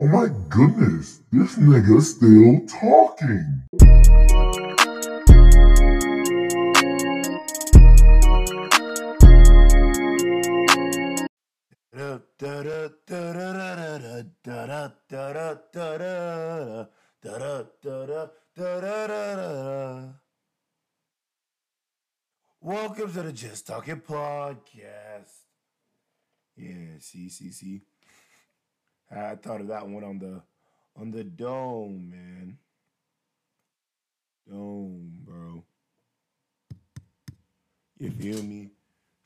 Oh my goodness, this nigga's still talking. Welcome to the Just Talking Podcast. Yeah, see, see, see. I thought of that one on the on the dome, man. Dome, bro. You feel me?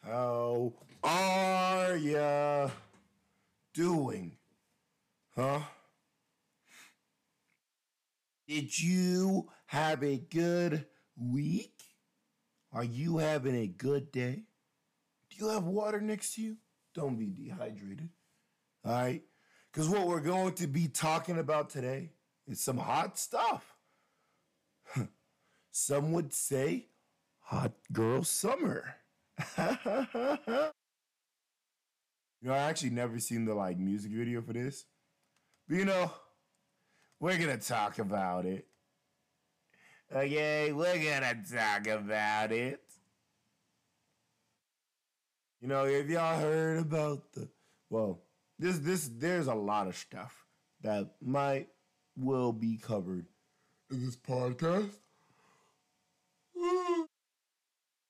How are ya doing? Huh? Did you have a good week? Are you having a good day? Do you have water next to you? Don't be dehydrated. All right? Because what we're going to be talking about today is some hot stuff. some would say hot girl summer. you know, I actually never seen the like music video for this. But you know, we're gonna talk about it. Okay, we're gonna talk about it. You know, have y'all heard about the well, this this there's a lot of stuff that might will be covered in this podcast.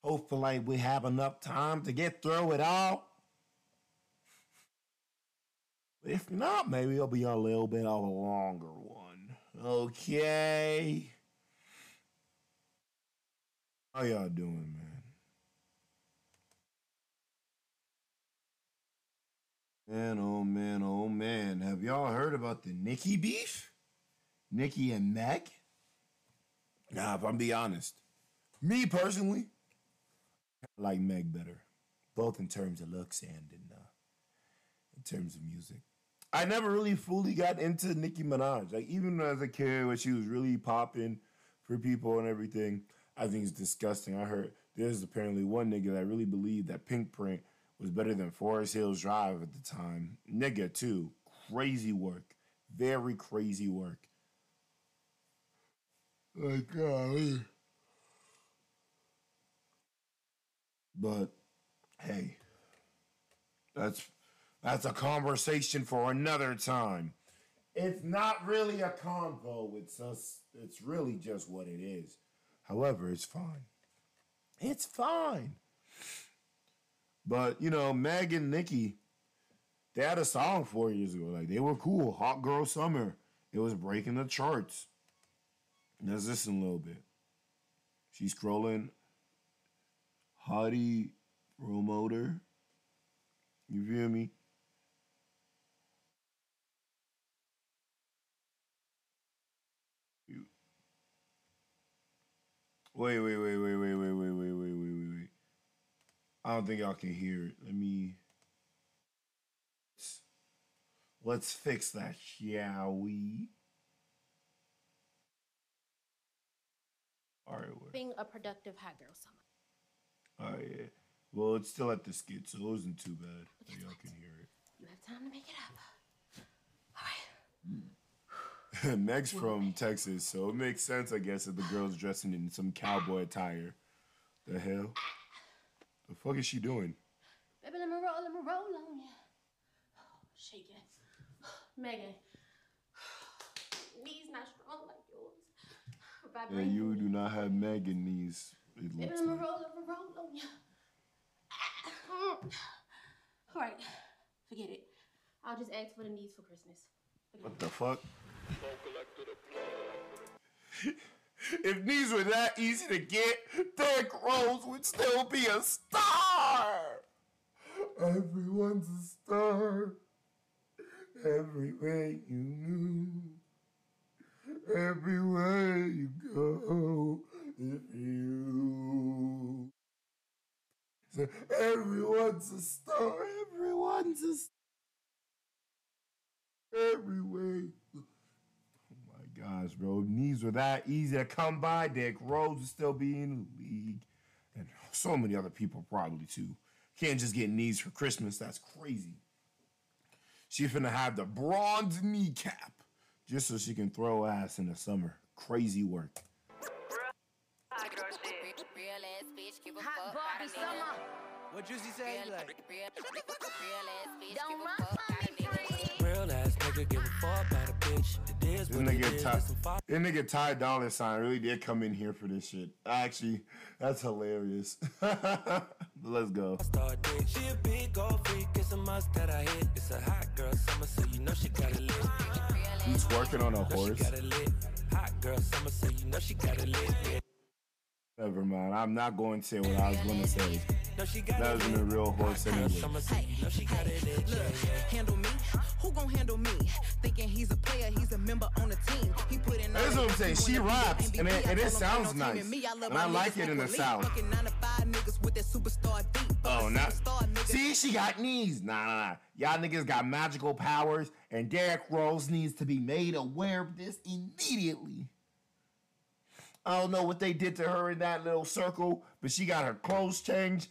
Hopefully we have enough time to get through it all. If not, maybe it'll be a little bit of a longer one. Okay. How y'all doing, man? Man, oh man, oh man. Have y'all heard about the Nicki beef? Nicki and Meg? Nah, if I'm be honest. Me personally, I like Meg better. Both in terms of looks and in uh, in terms of music. I never really fully got into Nicki Minaj. Like even as a kid when she was really popping for people and everything, I think it's disgusting. I heard there's apparently one nigga that really believed that Pink Print was better than Forest Hills Drive at the time. Nigga, too. Crazy work. Very crazy work. Like, golly. But hey, that's that's a conversation for another time. It's not really a convo. It's us. It's really just what it is. However, it's fine. It's fine. But you know, Meg and Nicki, they had a song four years ago. Like they were cool. Hot Girl Summer. It was breaking the charts. Let's listen a little bit. She's scrolling. Hottie promoter. You feel me? You. Wait, wait, wait, wait, wait, wait, wait. I don't think y'all can hear it. Let me. Let's fix that, shall we? All right. Wait. Being a productive hot girl summer. Oh Yeah. Well, it's still at the skit, so it wasn't too bad. that y'all can hear it. You have time to make it up. All right. Meg's from Texas, so it makes sense, I guess, that the girl's dressing in some cowboy attire. The hell? The fuck is she doing? Baby, let me roll, let me roll on you. Oh, shake it. Megan. Knees not strong like yours. Yeah, Vibrating. you do not have Megan knees. It Baby, let me roll, let me roll on you. All right. Forget it. I'll just ask for the knees for Christmas. Forget What the fuck? if these were that easy to get, Derrick Rose would still be a star. Everyone's a star. Everywhere you move, everywhere you go, if you. So everyone's a star. Everyone's a star. Everywhere. My gosh, bro. Knees were that easy to come by, Derrick Rose would still be in the league. And so many other people probably too. Can't just get knees for Christmas. That's crazy. She finna have the bronze kneecap just so she can throw ass in the summer. Crazy work. Hot Barbie summer. What Juicy say? Like, Don't run nigga give a fuck about a bitch. It is This nigga. Ty, this nigga Ty Dollar Sign really did come in here for this shit. Actually, that's hilarious. Let's go. She a big gold freak. It's a must that I hit. It's a hot girl summer, so you know she got it lit. He's working on a horse. got it lit. Hot girl summer, so you know she got it lit. Never mind. I'm not going to say what I was going to say. Know she got That wasn't a real horse Hot girl anyway. summer, so she got it lit. Yeah, yeah. handle me? Who gon' handle me? Thinking he's a player, he's a member on the team. He put in That's what I'm saying. She raps, and it- and it sounds nice. And I like it in the South. Fucking nine to five niggas with that superstar beat. Oh, Fucking not. superstar niggas. See, she got knees. Nah, nah, nah. Y'all niggas got magical powers, and Derrick Rose needs to be made aware of this immediately. I don't know what they did to her in that little circle, but she got her clothes changed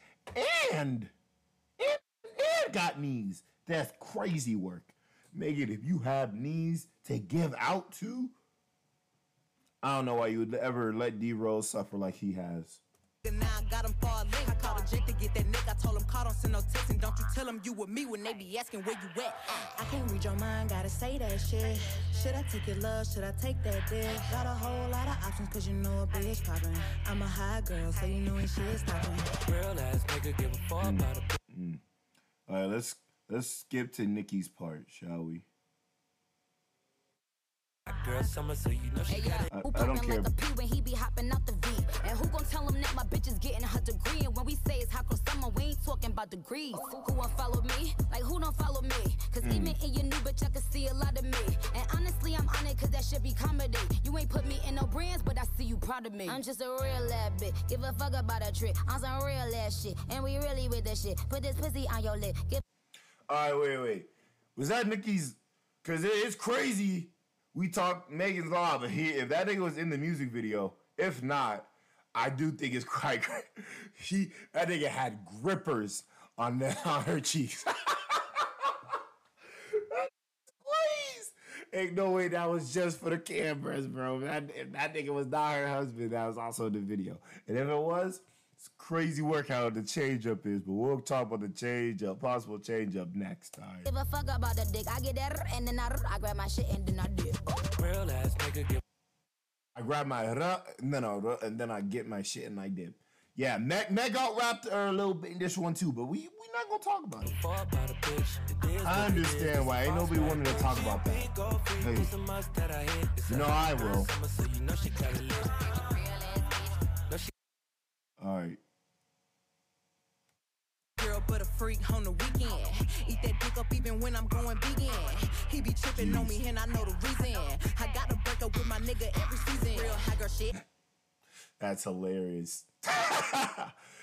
and, and, got knees. That's crazy work. Megan, if you have knees to give out to, I don't know why you would ever let D Rose suffer like he has. Now I got him far link. I called a jet to get that nigga. I told him call, don't send no text. And don't you tell him you with me when they be asking where you at. I can't read your mind, gotta say that shit. Should I take your love? Should I take that dick? Got a whole lot of options, cause you know a bitch poppin'. I'm a high girl, so you know when shit stoppin'. Real ass nigga give a fuck Mm. about a bitch. All right, let's let's skip to Nicki's part, shall we? Hot girl summer, so you know she Hey, got it. I- Who I don't poppin' care. like a P when he be hopping out the V? And who gon' tell him that my bitch is getting her degree? And when we say it's hot girl summer, we ain't talking about degrees. Who won't follow me? Like who don't follow me? Cause Mm. even in your new bitch, I can see a lot of me. And honestly, I'm on it cause that shit be comedy. You ain't put me in no brands, but I see you proud of me. I'm just a real ass bitch. Give a fuck about a trick. I'm some real ass shit. And we really with the shit. Put this pussy on your lip. Give All right, wait, wait. Was that Nicki's? Cause it's crazy. We talked Megan's Law, but he if that nigga was in the music video, if not, I do think it's quite. great. She that nigga had grippers on the, on her cheeks. Please. Ain't no way that was just for the cameras, bro. That, if that nigga was not her husband, that was also in the video. And if it was, crazy work how the change up is. But we'll talk about the change up, possible change up next time. Give a fuck about the dick. I get that and then I, I grab my shit and then I dip. Real ass nigga give I grab my ruh, no, no, ruh, and then I get my shit and I dip. Yeah, Meg, Meg out rapped her a little bit in this one too, but we we not gonna talk about it. a fuck about a bitch. It is I understand why ain't nobody wanted to talk about that. Big gold freak, Hey. it's a must that I You know I will. Summer, so you know she got it lit. Know she All right, But a freak on the weekend. Eat that dick up even when I'm going vegan. He be tripping on me and I know the reason. I gotta break up with my nigga every season. Real high girl shit. that's hilarious.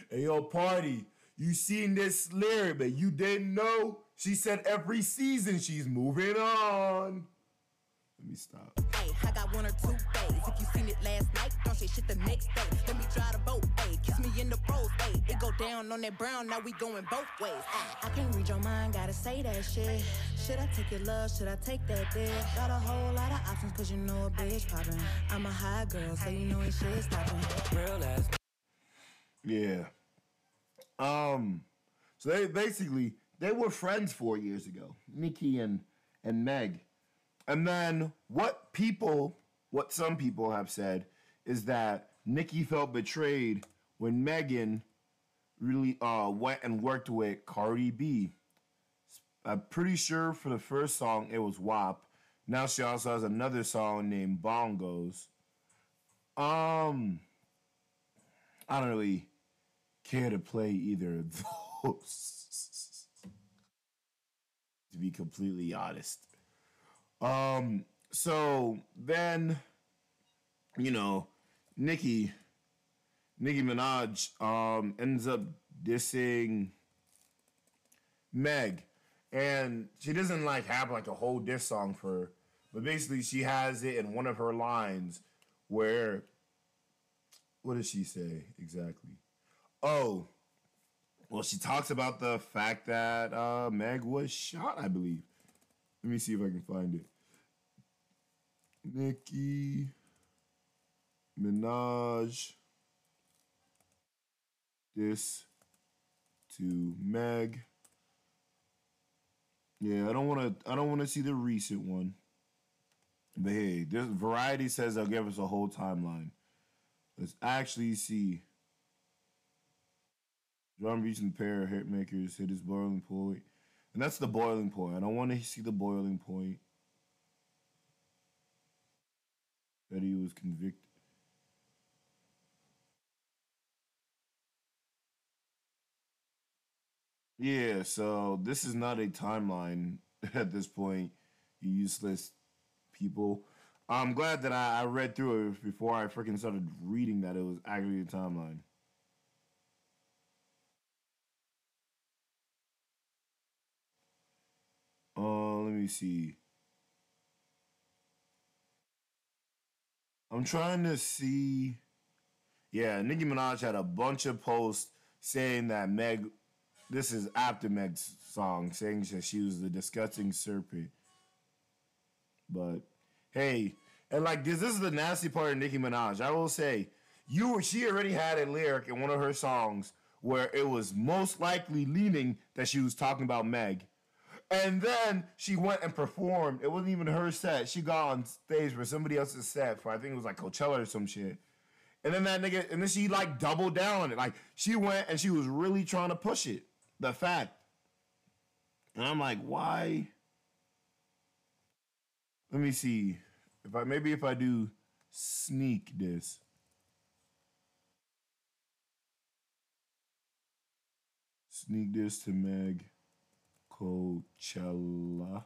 hey yo, party, you seen this lyric, but you didn't know. She said every season she's moving on. Me stop. Hey, I got one or two days. If you seen it last night, don't say shit the next day. Let me try the boat. Hey, kiss me in the pros. Hey, it go down on that brown. Now we going both ways. Ah, I can't read your mind. Gotta say that shit. Should I take your love? Should I take that dick? Got a whole lot of options, cause you know a bitch poppin'. I'm a high girl, so you know ain't shit stoppin'. real ass Yeah. Um. So they basically they were friends four years ago, Nicki and and Meg, and then what people, what some people have said, is that Nicki felt betrayed when Megan really uh went and worked with Cardi B. I'm pretty sure for the first song it was WAP. Now she also has another song named Bongos. Um, I don't really care to play either of those. to be completely honest. Um, so then, you know, Nicki, Nicki Minaj, um, ends up dissing Meg, and she doesn't like have like a whole diss song for her, but basically she has it in one of her lines where, what does she say exactly? Oh, well, she talks about the fact that uh, Meg was shot, I believe. Let me see if I can find it. Nicki Minaj. This to Meg. Yeah, I don't want to. I don't want to see the recent one. But hey, this Variety says they'll give us a whole timeline. Let's actually see. Drum Beach and the pair of hit makers hit his boiling point. And that's the boiling point. I don't want to see the boiling point. That he was convicted. Yeah, so this is not a timeline at this point, you useless people. I'm glad that I, I read through it before I freaking started reading that it was actually a timeline. Uh, let me see. I'm trying to see. Yeah, Nicki Minaj had a bunch of posts saying that Meg, this is after Meg's song, saying that she was the disgusting serpent. But hey, and like this, this is the nasty part of Nicki Minaj. I will say, you she already had a lyric in one of her songs where it was most likely leaning that she was talking about Meg. And then she went and performed. It wasn't even her set. She got on stage for somebody else's set for I think it was like Coachella or some shit. And then that nigga, and then she like doubled down on it. Like she went and she was really trying to push it. The fact. And I'm like, why? Let me see. If I maybe if I do sneak this. Sneak this to Meg Coachella.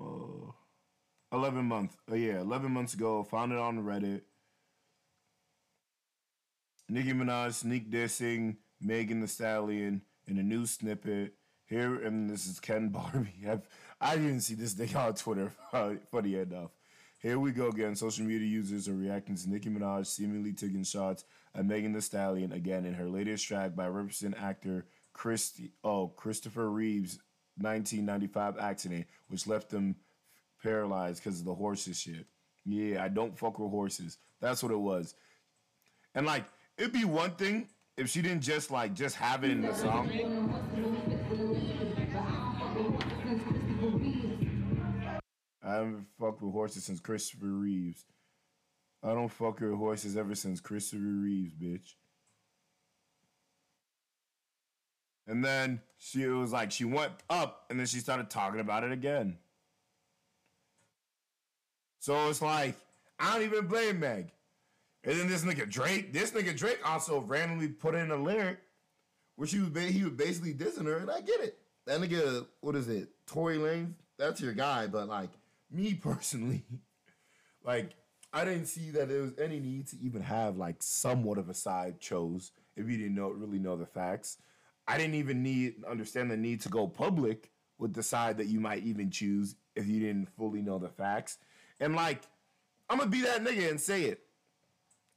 Uh, 11 months. Oh, yeah, 11 months ago. Found it on Reddit. Nicki Minaj sneak dissing Megan Thee Stallion in a new snippet. Here, and this is Ken Barbie. I've, I didn't see this thing on Twitter. Funny enough. Here we go again. Social media users are reacting to Nicki Minaj seemingly taking shots at Megan Thee Stallion again in her latest track by represent actor Christy, oh, Christopher Reeve's 1995 accident, which left him paralyzed because of the horses shit. Yeah, I don't fuck with horses. That's what it was. And like, it'd be one thing if she didn't just like just have it in the song. I haven't fucked with horses since Christopher Reeves. I don't fuck with horses ever since Christopher Reeves, bitch. And then she was like, she went up and then she started talking about it again. So it's like, I don't even blame Meg. And then this nigga Drake, this nigga Drake also randomly put in a lyric where she was he was basically dissing her, and I get it. That nigga, what is it? Tory Lanez, that's your guy, but like me personally, like I didn't see that there was any need to even have like somewhat of a side chose if you didn't know really know the facts. I didn't even need understand the need to go public with the side that you might even choose if you didn't fully know the facts. And like, I'm gonna be that nigga and say it.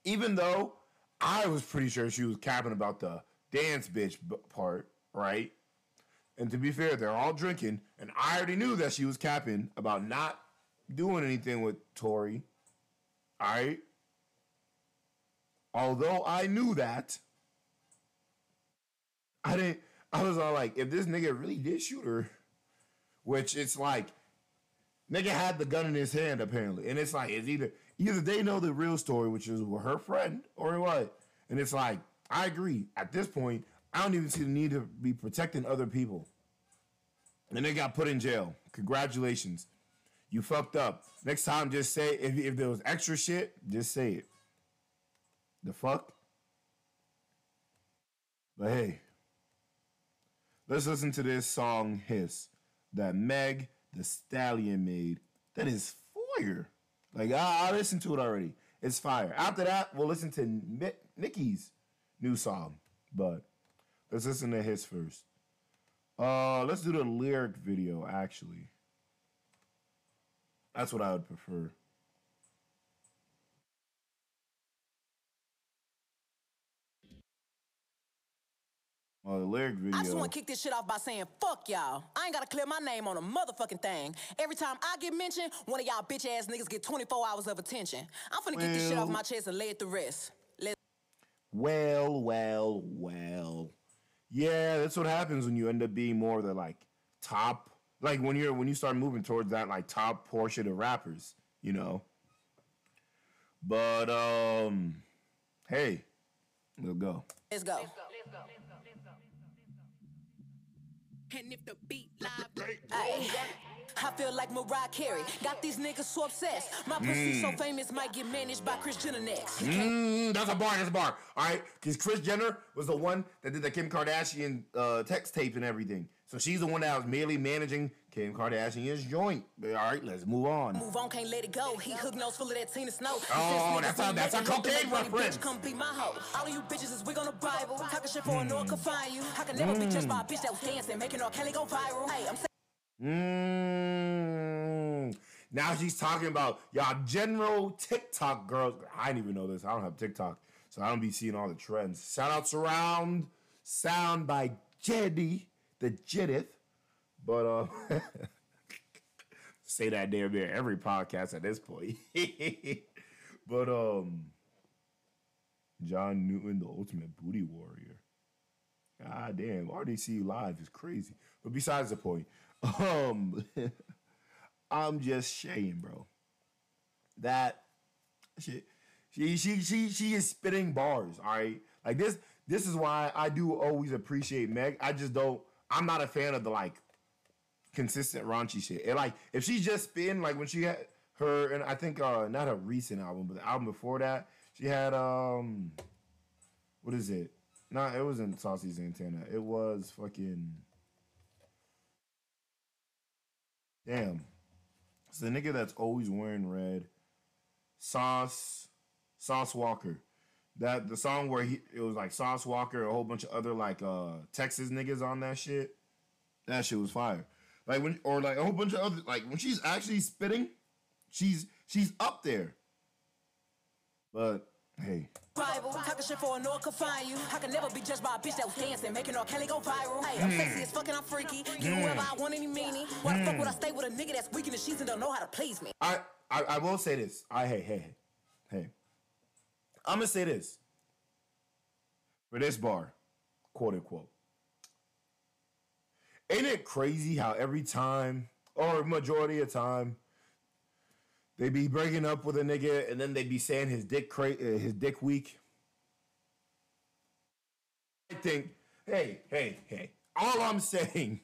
Even though I was pretty sure she was capping about the dance bitch part, right? And to be fair, they're all drinking, and I already knew that she was capping about not doing anything with Tory. Right. Although I knew that, I didn't. I was all like, if this nigga really did shoot her, which it's like, nigga had the gun in his hand apparently, and it's like it's either either they know the real story, which is her friend, or what, and it's like I agree. At this point, I don't even see the need to be protecting other people, and they got put in jail. Congratulations, you fucked up. Next time, just say if if there was extra shit, just say it. The fuck. But hey, let's listen to this song Hiss that Meg the Stallion made. That is fire. Like I, I listened to it already. It's fire. After that, we'll listen to Nicki's new song. But let's listen to his first. Uh, let's do the lyric video. Actually, that's what I would prefer. Oh, the lyric video. I just want to kick this shit off by saying, fuck y'all. I ain't got to clear my name on a motherfucking thing. Every time I get mentioned, one of y'all bitch ass niggas get 24 hours of attention. I'm finna get this shit off my chest and lay it to rest. Let Well, well, well. Yeah, that's what happens when you end up being more of the like top, like when you're when you start moving towards that like top portion of rappers, you know. But um, hey, we'll go. Let's go. Let's go. Let's go. Let's go. Let's go. Let's go, let's go. And if the beat live, Ay, I feel like Mariah Carey. Got these niggas so obsessed. My pussy so famous might get managed by Kris Jenner next. Mm, that's a bar. That's a bar. All right, because Kris Jenner was the one that did the Kim Kardashian uh, text tape and everything. So she's the one that was merely managing Kim Kardashian's joint. All right, let's move on. Move on, can't let it go. He hook nose full of that Tina Snow. He Oh, that's a- that's a cocaine reference. Bitch, come be my hoe. All of you bitches is wig on the Bible. Talking shit for a no one can find you. I can never be judged by a bitch that was hmm. dancing, making R. Kelly go viral. Hey, I'm saying. Mm. Now she's talking about y'all general TikTok girls. I didn't even know this. I don't have TikTok, so I don't be seeing all the trends. Shout out Surround Sound by Jetty, the Jittith. But uh say that damn near every podcast at this point. but um John Newton, the ultimate booty warrior. God damn, RDC live is crazy. But besides the point, um, I'm just saying, bro. That shit, she she she she is spitting bars. All right, like this. This is why I do always appreciate Meg. I just don't. I'm not a fan of the like consistent raunchy shit. And like if she's just been like when she had her, and I think uh not a recent album, but the album before that, she had um, what is it? No, it wasn't Saucy Santana. It was fucking. Damn. It's the nigga that's always wearing red. Sauce. Sauce Walker. That the song where he it was like Sauce Walker, a whole bunch of other like uh Texas niggas on that shit. That shit was fire. Like when or like a whole bunch of other like when she's actually spitting, she's she's up there. But hey, Bible. Talking shit for a no can find you. I can never be judged by a bitch that was dancing, making R. Kelly go viral. Hey, I'm sexy as fucking, I'm freaky. Get whoever I want, any meanie. Why the fuck would I stay with a nigga that's weak in the sheets and don't know how to please me? I, I I will say this. I hey hey hey. I'm gonna say this for this bar, quote unquote. Ain't it crazy how every time or majority of time they be breaking up with a nigga and then they be saying his dick cra- uh, his dick weak. I think hey hey hey. All I'm saying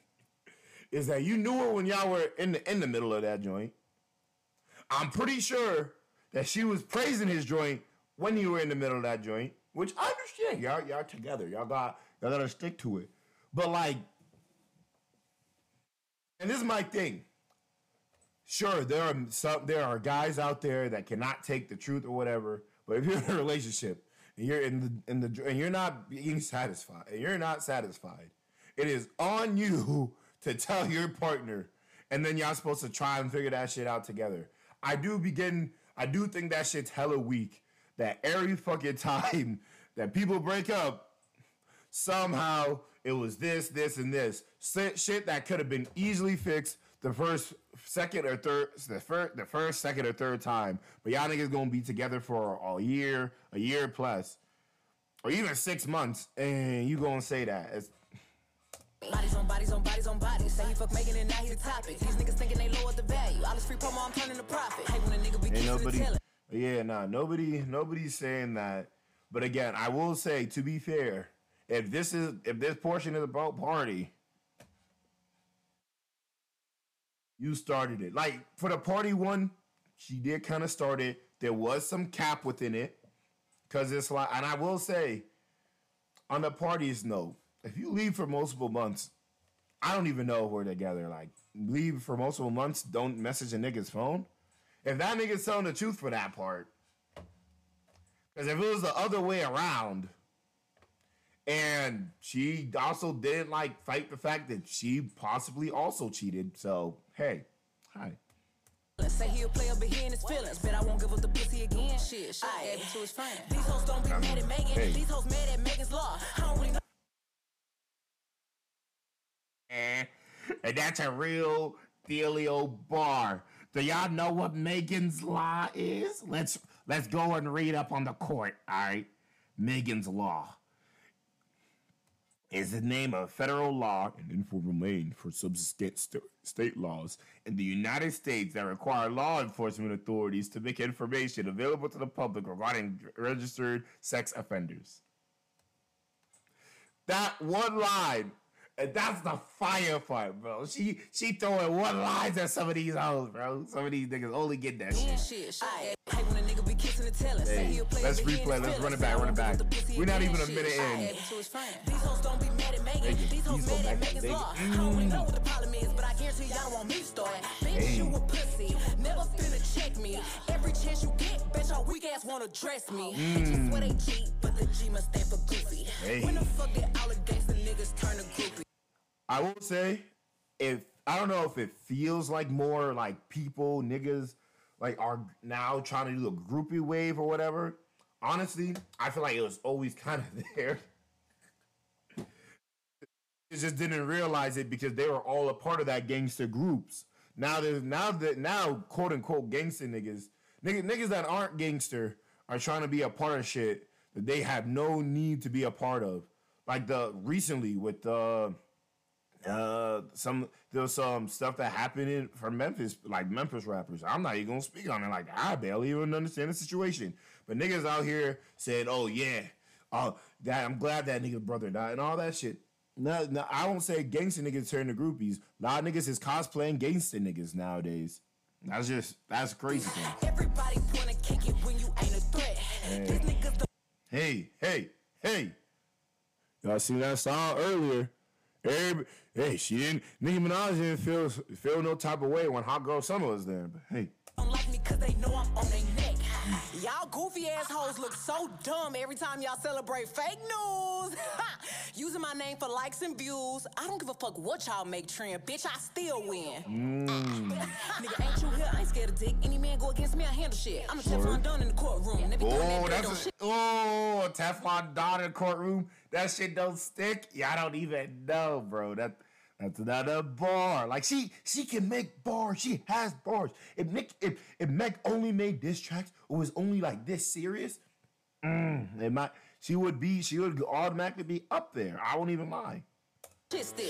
is that you knew her when y'all were in the in the middle of that joint. I'm pretty sure that she was praising his joint when you were in the middle of that joint, which I understand. Y'all, y'all together. Y'all got y'all gotta stick to it. But like, and this is my thing. Sure, there are some there are guys out there that cannot take the truth or whatever. But if you're in a relationship and you're in the in the and you're not being satisfied, and you're not satisfied, it is on you to tell your partner, and then y'all supposed to try and figure that shit out together. I do begin. I do think that shit's hella weak. That every fucking time that people break up, somehow it was this, this, and this shit, that could have been easily fixed the first, second, or third, the first, the first, second, or third time. But y'all niggas gonna be together for a year, a year plus, or even six months, and you gonna say that? It's, Bodies on bodies on bodies on bodies. Say he fuck making it, now he the topic. These niggas thinking they the value. All this free promo, I'm turning to profit. Hey, when a nigga be Ain't kissing nobody. the telling. Yeah, nah, nobody, nobody's saying that. But again, I will say, to be fair, if this is if this portion is about party, you started it. Like for the party one, she did kind of start it. There was some cap within it, cause it's like, and I will say, on the parties note, if you leave for multiple months, I don't even know where we're together. Like leave for multiple months, don't message a nigga's phone. If that nigga's telling the truth for that part, because if it was the other way around, and she also didn't like fight the fact that she possibly also cheated, so hey, hi. Say he'll play in his feelings, but I won't give up the pussy again. Shit, shit gave it to his friend. These hoes don't be mad at Megan. Hey. These hoes mad at Megan's law. I don't really know. Eh, and that's a real dealio bar. Do y'all know what Megan's Law is? Let's let's go and read up on the court, all right? Megan's Law is the name of federal law and informal name for subsequent st- state laws in the United States that require law enforcement authorities to make information available to the public regarding registered sex offenders. That one line, and that's the firefight, bro. She she throwing one lines at some of these hoes, bro. Some of these niggas only get that shit. Shit, shit. Hey, when a nigga be kissing and telling, say Hey, he'll play let's but he ain't replay, let's run it back, run it back. With the pussy We're not even a minute in. Add to his friend. These hoes don't be mad at Megan. Megan, These hoes mad at Megan's law. I don't really know what the problem is, but I guarantee y'all don't want me to start. Bitch, Hey. you a pussy. Never finna check me. Every chance you get, bet your weak ass wanna dress me. Hmm. Swear they cheat, but the G must stand for goofy. Hey. When the fuck did all the gangsta niggas turn to groupie? I will say, if I don't know if it feels like more like people, niggas, like are now trying to do a groupie wave or whatever. Honestly, I feel like it was always kind of there. They just didn't realize it because they were all a part of that gangster groups. Now there's now that now quote unquote gangster niggas, niggas, niggas that aren't gangster are trying to be a part of shit that they have no need to be a part of. Like the recently with the uh some there's some stuff that happened in for Memphis, like Memphis rappers. I'm not even gonna speak on it. Like I barely even understand the situation. But niggas out here said, "Oh yeah, oh that I'm glad that nigga's brother died and all that shit." No, no, I won't say gangster niggas turn to groupies. A lot of niggas is cosplaying gangster niggas nowadays. That's just that's crazy. Everybody wanna kick it when you ain't a threat. The Hey, hey, hey. Y'all seen that song earlier. Every, hey, she didn't, Nicki Minaj didn't feel, feel no type of way when Hot Girl Summer was there. But hey, don't like me cause they know I'm on their neck. Y'all goofy assholes look so dumb every time y'all celebrate fake news. Using my name for likes and views. I don't give a fuck what y'all make trend. Bitch, I still win. Mm. Nigga, ain't you here? I ain't scared of dick. Any man go against me, I handle shit. I'm a Teflon Don in the courtroom. Oh, that that's a, oh, Teflon Don in the courtroom. That shit don't stick. I don't even know, bro. That that's another bar. Like she she can make bars. She has bars. If Nick if if Meg only made diss tracks or was only like this serious, mm, it might she would be she would automatically be up there. I won't even lie.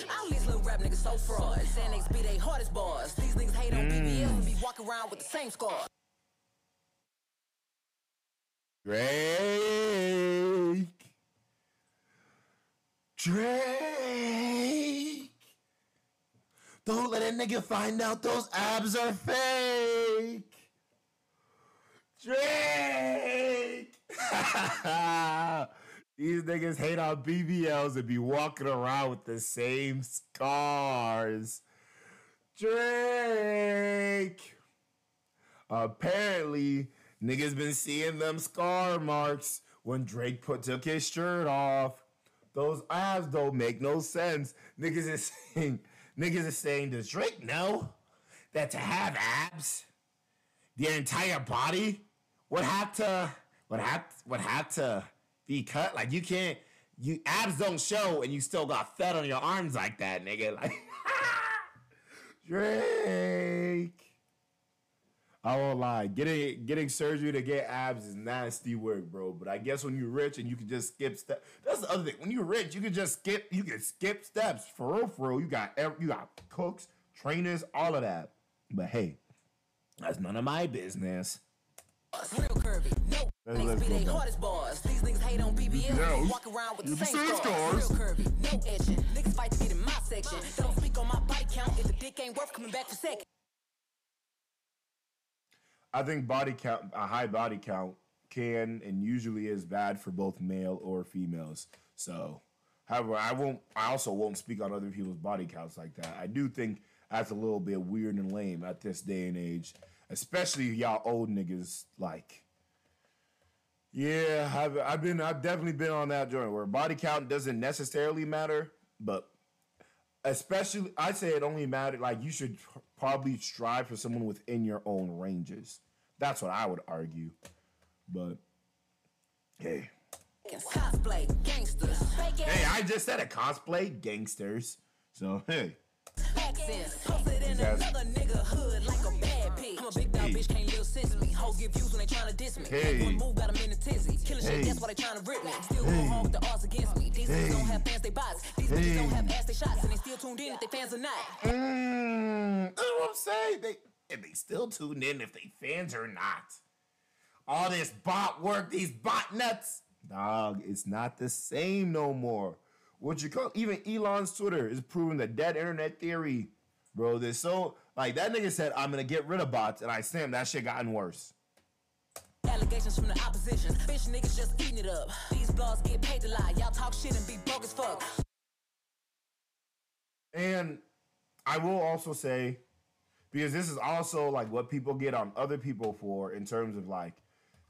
All these little rap niggas so fraud. Xanax be they hardest bars. These niggas hate on BBL and be walking around with the same scars. Drake. Drake. Don't let a nigga find out those abs are fake. Drake. These niggas hate on BBLs and be walking around with the same scars. Drake. Apparently, niggas been seeing them scar marks when Drake put took his shirt off. Those abs don't make no sense. Niggas is saying, niggas is saying, does Drake know that to have abs, the entire body would have to would have would have to be cut? Like you can't you abs don't show and you still got fat on your arms like that, nigga. Like Drake. I won't lie. Getting getting surgery to get abs is nasty work, bro. But I guess when you're rich and you can just skip steps. That's the other thing. When you're rich, you can just skip. You can skip steps for real, for real. You got you got cooks, trainers, all of that. But hey, that's none of my business. Real curvy. No. Let's- Niggas let's be they hardest bars. These niggas hate on BBL. Walk around with the same, same scars. scars. Real curvy. No etching. Niggas fight to get in my section. Don't speak on my body count if the dick ain't worth coming back for second. I think body count, a high body count, can and usually is bad for both male or females. So, however, I won't. I also won't speak on other people's body counts like that. I do think that's a little bit weird and lame at this day and age, especially y'all old niggas. Like, yeah, I've I've been I've definitely been on that joint where body count doesn't necessarily matter, but especially I say it only matter like you should probably strive for someone within your own ranges. That's what I would argue. But hey, Cosplay, gangsters. Hey, I just said a cosplay gangsters. So hey, accents. Posted in another nigga hood like get views when they tryna diss me. Hey. One move got 'em in a tizzy. Killing Hey. shit, that's why they tryna rip me. Still Hey. going hard with the odds against me. These Hey. don't have fans, they bots. These Hey. don't have ass, they shots. And they still tuned in if they fans or not. Mm, that's what I'm saying. They and they still tuned in if they fans or not. All this bot work, these bot nuts. Dog, it's not the same no more. What you call even Elon's Twitter is proving the dead internet theory. Bro, there's so like that nigga said, I'm gonna get rid of bots, and I stand that shit gotten worse. Allegations from the opposition. Bitch niggas just eating it up. These blogs get paid to lie. Y'all talk shit and be broke as fuck. And I will also say, because this is also like what people get on other people for in terms of like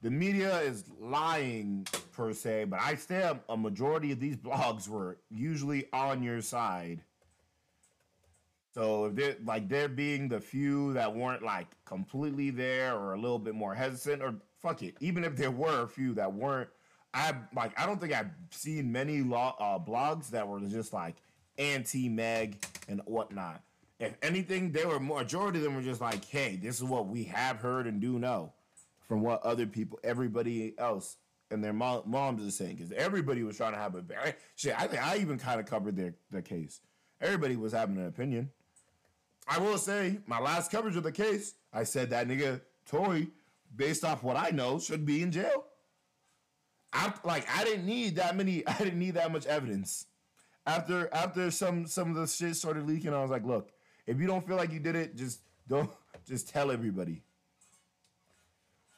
the media is lying per se, but I say a majority of these blogs were usually on your side. So if they're like they're being the few that weren't like completely there or a little bit more hesitant, or fuck it, even if there were a few that weren't, I like I don't think I've seen many uh, blogs that were just like anti Meg and whatnot. If anything, they were majority of them were just like, hey, this is what we have heard and do know from what other people, everybody else and their mom, moms are saying, because everybody was trying to have a shit. I think I even kind of covered their their case. Everybody was having an opinion. I will say, my last coverage of the case, I said that nigga Tory, based off what I know, should be in jail. I like I didn't need that many. I didn't need that much evidence. After after some some of the shit started leaking, I was like, look, if you don't feel like you did it, just don't just tell everybody.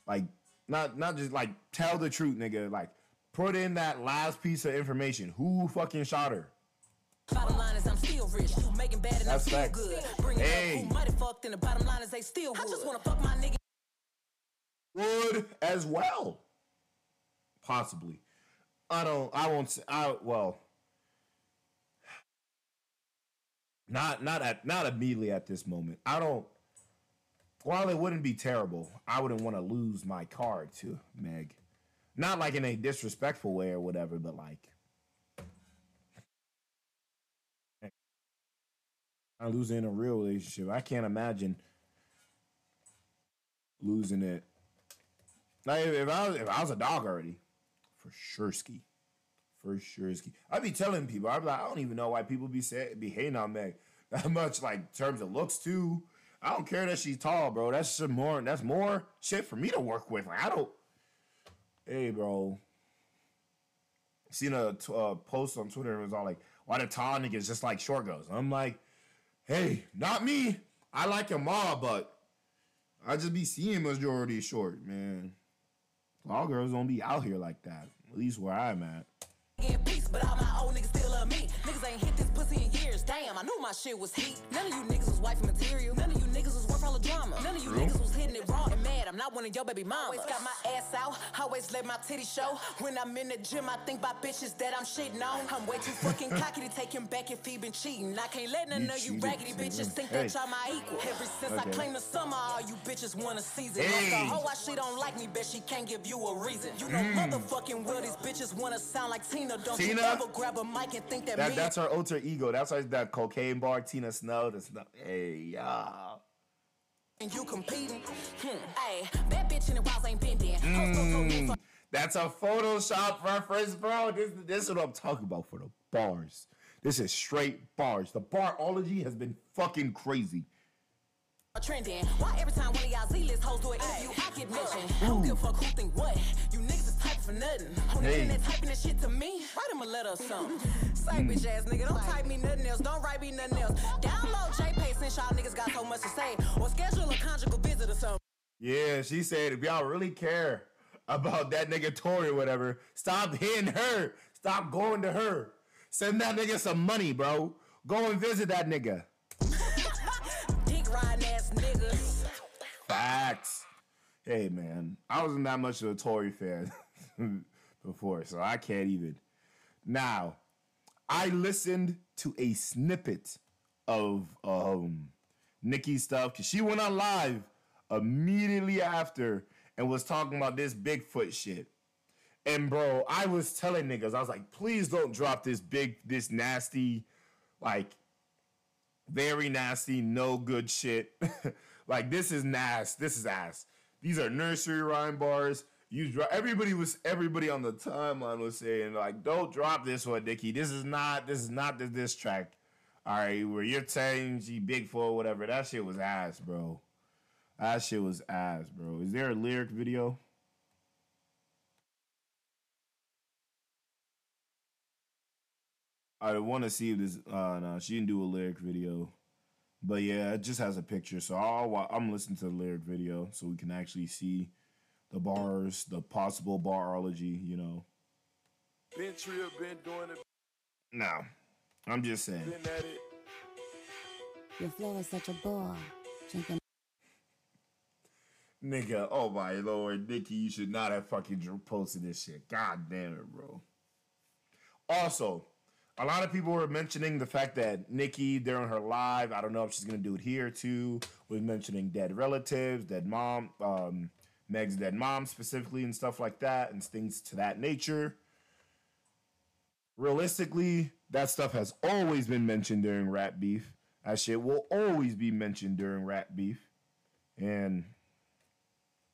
Like not not just like tell the truth, nigga. Like put in that last piece of information. Who fucking shot her? Bottom line is I'm still rich. You making bad and That's I'm still facts. good. Bring Hey. up who might have fucked and the bottom line is they still would. I just wanna fuck my nigga. Would as well. Possibly. I don't I won't say I well not not at not immediately at this moment. I don't while it wouldn't be terrible, I wouldn't want to lose my card to Meg. Not like in a disrespectful way or whatever, but like I losing in a real relationship. I can't imagine losing it. Like if, if I was if I was a dog already, for sure ski, for sure ski. I'd be telling people. I'd be like, I don't even know why people be say, be hating on Meg that much. Like terms of looks too. I don't care that she's tall, bro. That's some more. That's more shit for me to work with. Like I don't. Hey, bro. Seen a uh, post on Twitter. It was all like, "Why the tall niggas just like short girls?" I'm like, hey, not me. I like them all, but I just be seeing majority short, man. All girls don't be out here like that. At least where I'm at. in peace, but all my old niggas still love me. Niggas ain't hit this pussy in years. Damn, I knew my shit was heat. None of you niggas was wife material. None of you drama. None of you niggas was hitting it raw and mad. I'm not one of your baby mamas. Always got my ass out. Always let my titty show. When I'm in the gym, I think about bitches that I'm shitting on. I'm way too fucking cocky to take him back if he been cheating. I can't let none You of you raggedy bitches think Hey. that y'all my equal. Ever since I Okay. claimed the summer, all you bitches want a season. Hey. Like the hoe, why she don't like me, bet she can't give you a reason. You know, motherfucking well, these bitches wanna sound like Tina. Don't Mm. Tina? you ever grab a mic and think that, That me that's her alter ego. That's why that cocaine bar Tina Snow. The Snow. Hey, y'all. And you competing. Hmm. Hey, that bitch in the walls ain't been there. Hoes go told me Mm, that's a Photoshop reference, bro. This this is what I'm talking about for the bars. This is straight bars. The barology has been fucking crazy. trending. Why every time one of y'all Z-list hoes do an interview, I get mentioned? I don't give a fuck who think what. You niggas for nothing. On the internet typing this shit to me. Write him a letter or something. Say bitch ass nigga, don't type me nothing else. Don't write me nothing else. Download JPay since y'all niggas got so much to say. Or schedule a conjugal visit or something. Yeah, she said if y'all really care about that nigga Tory or whatever, stop hitting her. Stop going to her. Send that nigga some money, bro. Go and visit that nigga. Dick riding ass niggas. Facts. Hey man, I wasn't that much of a Tory fan before, so I can't even. Now, I listened to a snippet of um Nicki's stuff because she went on live immediately after and was talking about this Bigfoot shit. And bro, I was telling niggas, I was like, please don't drop this big, this nasty, like Very nasty, no good shit. like this is nasty. This is ass. These are nursery rhyme bars. You dro- everybody was everybody on the timeline was saying like, don't drop this one, Dickie. This is not this is not the diss track. All right, where you're saying she big four whatever. That shit was ass, bro. That shit was ass, bro. Is there a lyric video? I want to see if this. Uh, no, she didn't do a lyric video, but yeah, it just has a picture. So I'll, I'm listening to the lyric video so we can actually see the bars, the possible barology. You know. Been trill, been doing it, No, I'm just saying. been at it. Your flow is such a bore. Drinking Nigga, oh my lord, Nicki, you should not have fucking posted this shit. God damn it, bro. Also, a lot of people were mentioning the fact that Nicki during her live, I don't know if she's gonna do it here too, was mentioning dead relatives, dead mom, um, Meg's dead mom specifically, and stuff like that, and things to that nature. Realistically, that stuff has always been mentioned during rap beef. That shit will always be mentioned during rap beef. And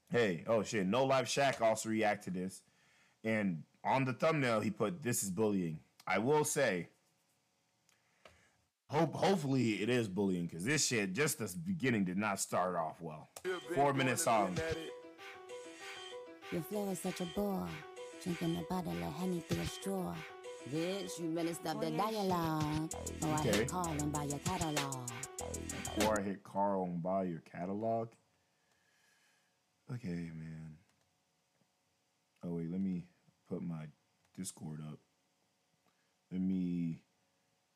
Hey, oh shit, No Life Shaq also react to this. And on the thumbnail he put this is bullying. I will say hope hopefully it is bullying because this shit just the beginning did not start off well. Four minute song. Been at it. Your flow is such a bore. Drinking a bottle of honey through a straw. Bitch, you better stop the dialogue. Or I hit call and buy your catalog. Before I hit Carl and buy your catalog. Okay, man. Oh wait, let me put my Discord up. Let me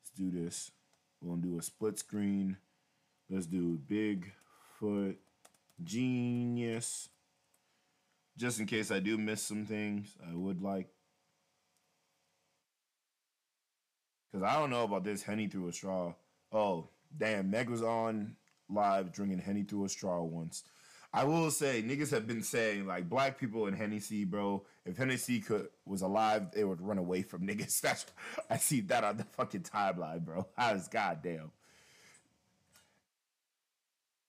let's do this. We're gonna do a split screen. Let's do Bigfoot Genius. Just in case I do miss some things, I would like. Cause I don't know about this Henny through a straw. Oh, damn, Meg was on live drinking Henny through a straw once. I will say, niggas have been saying like black people in Hennessy, bro. If Hennessy could was alive, they would run away from niggas. That's I see that on the fucking timeline, bro. I was goddamn.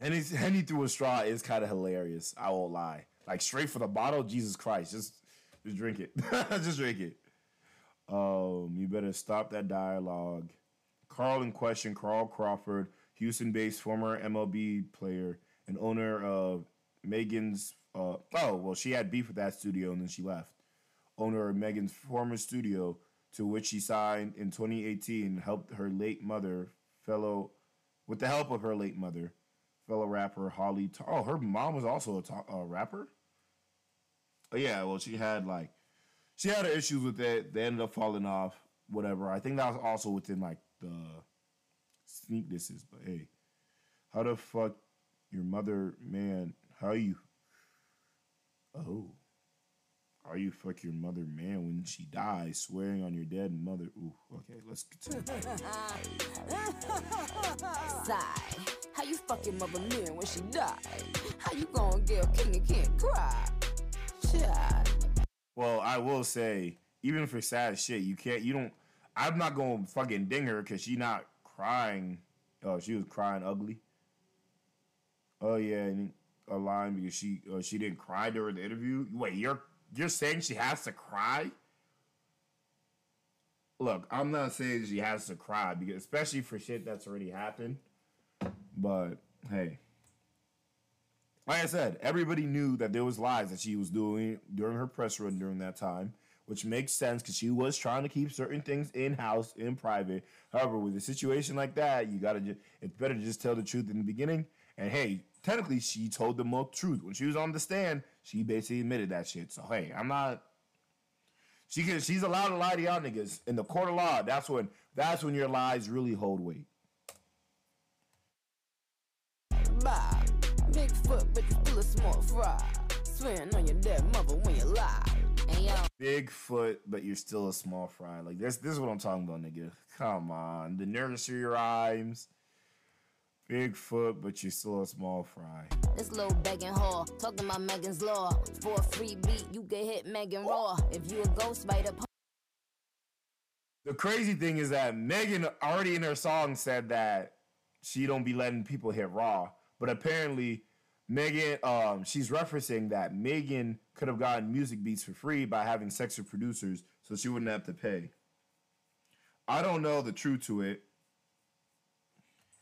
Henny, Henny through a straw is kind of hilarious. I won't lie. Like straight for the bottle, Jesus Christ, just just drink it. just drink it. Um, you better stop that dialogue. Carl in question, Carl Crawford, Houston-based former MLB player and owner of Megan's. Uh, oh, well, she had beef with that studio and then she left. Owner of Megan's former studio, to which she signed in 2018, helped her late mother, fellow, with the help of her late mother, fellow rapper Holly. Oh, her mom was also a, rapper. Oh yeah, well, she had like she had her issues with it. They ended up falling off. Whatever. I think that was also within like the sneak. But hey, how the fuck your mother, man? How you? Oh, how you fuck your mother, man, when she dies, swearing on your dead mother? Ooh, okay, let's continue. Sigh. How you fucking mother man when she died? How you gonna get a king and can't cry? Child. Well, I will say, even for sad shit, you can't. You don't. I'm not gonna fucking ding her because she not crying. Oh, she was crying ugly. Oh yeah, and a line because she uh, she didn't cry during the interview. Wait, you're you're saying she has to cry? Look, I'm not saying she has to cry because especially for shit that's already happened. But hey, like I said, everybody knew that there was lies that she was doing during her press run during that time, which makes sense because she was trying to keep certain things in house, in private. However, with a situation like that, you gotta just it's better to just tell the truth in the beginning. And hey, technically, she told the truth when she was on the stand. She basically admitted that shit. So hey, I'm not. She can. She's allowed to lie to y'all niggas in the court of law. That's when. That's when your lies really hold weight. Bye. Bigfoot, but you still a small fry. Swearing on your dead mother when you lie. Hey yo. Bigfoot, but you're still a small fry. Like this, this is what I'm talking about, nigga. Come on, the nursery rhymes. Bigfoot, but you're still a small fry. This little begging whore, talking about Megan's law. For a free beat, you can hit Megan raw. If you a ghost spider, The crazy thing is that Megan already in her song said that she don't be letting people hit Raw. But apparently, Megan, um, she's referencing that Megan could have gotten music beats for free by having sex with producers, so she wouldn't have to pay. I don't know the truth to it.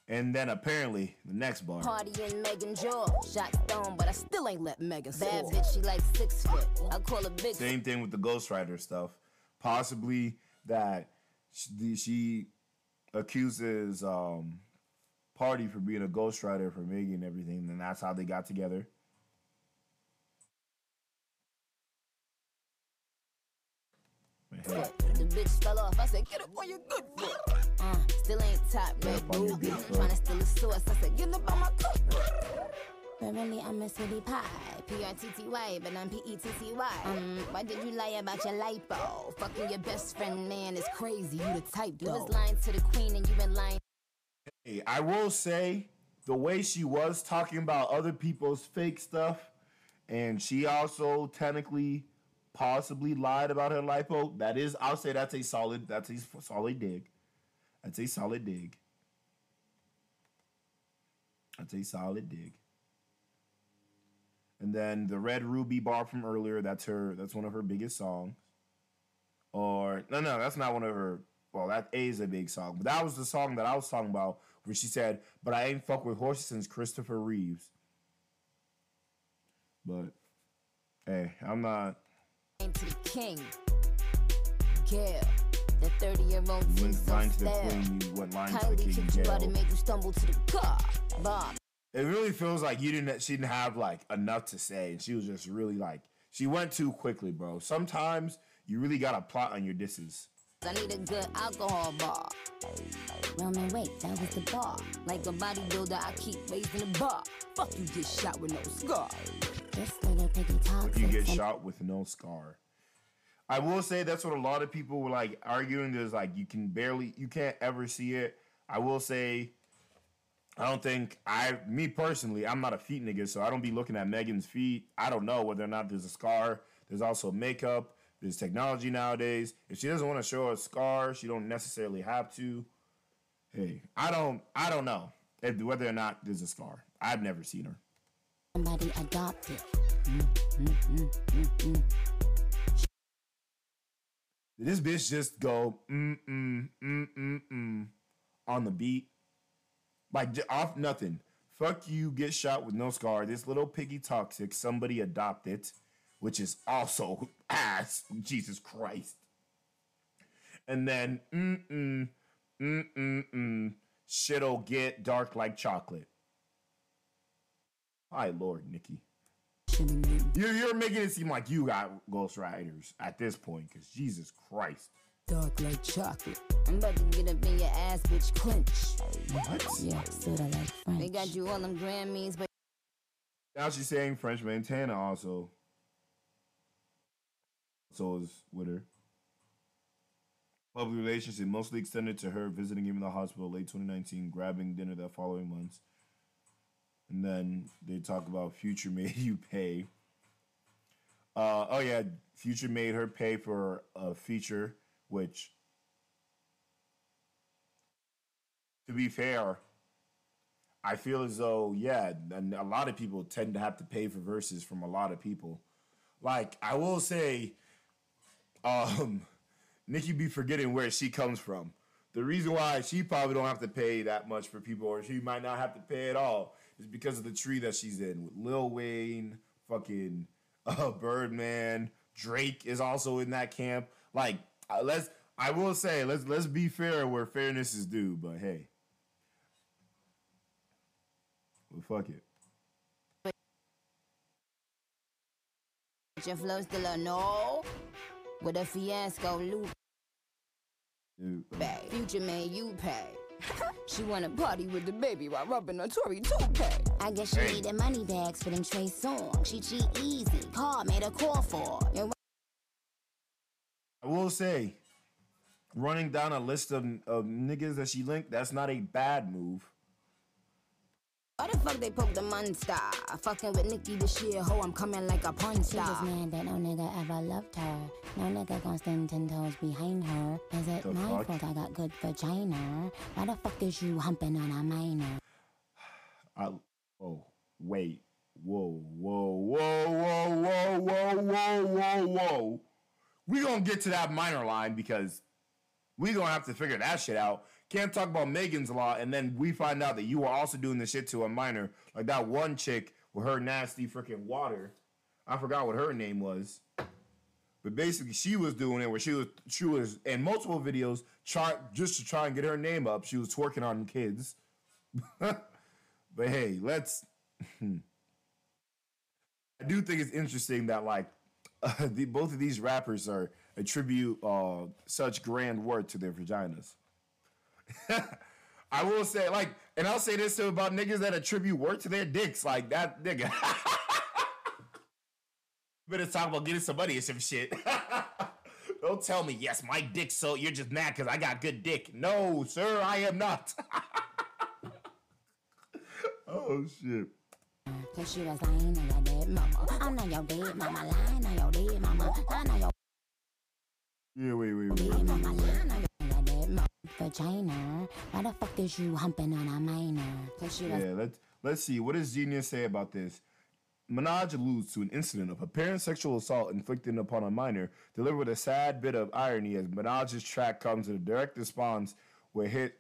And then apparently the next bar. Pardi in Megan jaw. Shot stone, but I still ain't let Megan Bad bitch, she like six foot. I call her big. Same thing with the Ghostwriter stuff. Possibly that she, she accuses um, Pardi for being a ghostwriter for Megan and everything, and that's how they got together. The bitch fell off. I said, get up on your good foot. Uh, still ain't top red up on your ruby. good foot. Tryna steal a source. I said, get up on my cook. But really, I'm a city pie. P-R-T-T-Y, but I'm P-E-T-T-Y. Um, why did you lie about your lipo? Fucking your best friend, man, is crazy. You the type, though. You was lying to the queen and you been lying. Hey, I will say the way she was talking about other people's fake stuff, and she also technically possibly lied about her lipo. That is, I'll say that's a solid. That's a solid dig. That's a solid dig. That's a solid dig. And then the Red Ruby bar from earlier. That's her. That's one of her biggest songs. Or no, no, that's not one of her. Well, that is a big song, but that was the song that I was talking about, where she said, "But I ain't fuck with horses since Christopher Reeves." But hey, I'm not. to the king. Gail, the 30 year old You went so to the queen. You went lying to the king. kicked you out and made you stumble to the car. Bob. It really feels like you didn't. She didn't have like enough to say, and she was just really like she went too quickly, bro. Sometimes you really gotta plot on your disses. I need a good alcohol bar. Roman, wait, that was the bar. Like a bodybuilder, I keep raising the bar. Fuck you, get shot with no scar. This little piggy talks. You get shot with no scar. I will say that's what a lot of people were like arguing. There's like you can barely, you can't ever see it. I will say, I don't think I, me personally, I'm not a feet nigga, so I don't be looking at Megan's feet. I don't know whether or not there's a scar. There's also makeup. There's technology nowadays. If she doesn't want to show a scar, she don't necessarily have to. Hey, I don't, I don't know if, whether or not there's a scar. I've never seen her. Somebody adopted. Did this bitch just go mm mm mm mm mm on the beat? Like off nothing. Fuck you, get shot with no scar. This little piggy toxic, somebody adopt it, which is also ass. Jesus Christ. And then mm mm mm mm mm shit'll get dark like chocolate. Hi, Lord, Nicki. You're, you're making it seem like you got Ghost Riders at this point, because Jesus Christ. Dark like chocolate. I'm about to get up in your ass, bitch, clench. What? Yeah, sorta like French. They got you all them Grammys, but Now she's saying French Montana also. So is with her. Public relationship mostly extended to her visiting him in the hospital late 2019, grabbing dinner that following months. And then they talk about Future made you pay. Uh, oh yeah, Future made her pay for a feature, which, to be fair, I feel as though yeah, and a lot of people tend to have to pay for verses from a lot of people. Like I will say, um, Nicki be forgetting where she comes from. The reason why she probably don't have to pay that much for people, or she might not have to pay at all, is because of the tree that she's in with Lil Wayne, fucking uh, Birdman, Drake is also in that camp. Like uh, let's, I will say, let's let's be fair where fairness is due. But hey, well, fuck it. flow still a no. With a fiasco loop Dude, uh. Future man, you pay. she wanna party with the baby while rubbing a Tory toupee. I guess she Hey. needed money bags for them Trey Songz. She cheat easy. Call made a call for. Your I will say, running down a list of, of niggas that she linked, that's not a bad move. Why the fuck they poke the monster? Fucking with Nicki this year, ho, I'm coming like a porn She star. just mad that no nigga ever loved her. No nigga gon' stand ten toes behind her. Is it The my fuck? fault I got good vagina? Why the fuck is you humping on a minor? I, oh, wait. Whoa, whoa, whoa, whoa, whoa, whoa, whoa, whoa, whoa. We gonna get to that minor line because we gonna have to figure that shit out. Can't talk about Megan's Law and then we find out that you were also doing the shit to a minor. Like that one chick with her nasty freaking water. I forgot what her name was. But basically, she was doing it where she was she was in multiple videos try just to try and get her name up. She was twerking on kids. but hey, let's. I do think it's interesting that like uh, the, both of these rappers are attribute uh, such grand worth to their vaginas. I will say like, and I'll say this too about niggas that attribute work to their dicks. Like that nigga. Better talk about getting some money or some shit. Don't tell me, yes, my dick so you're just mad because I got good dick. No, sir, I am not. oh shit. Cause she was lying on your dead mama. I'm not your dead mama, lying on your dead mama. Lying on your Yeah, wait, wait, wait. dead Vagina. Why the fuck is you humping on a minor? She was Yeah, let's let's see. What does Genius say about this? Minaj alludes to an incident of apparent sexual assault inflicted upon a minor, delivered with a sad bit of irony as Minaj's track comes in a direct response where hit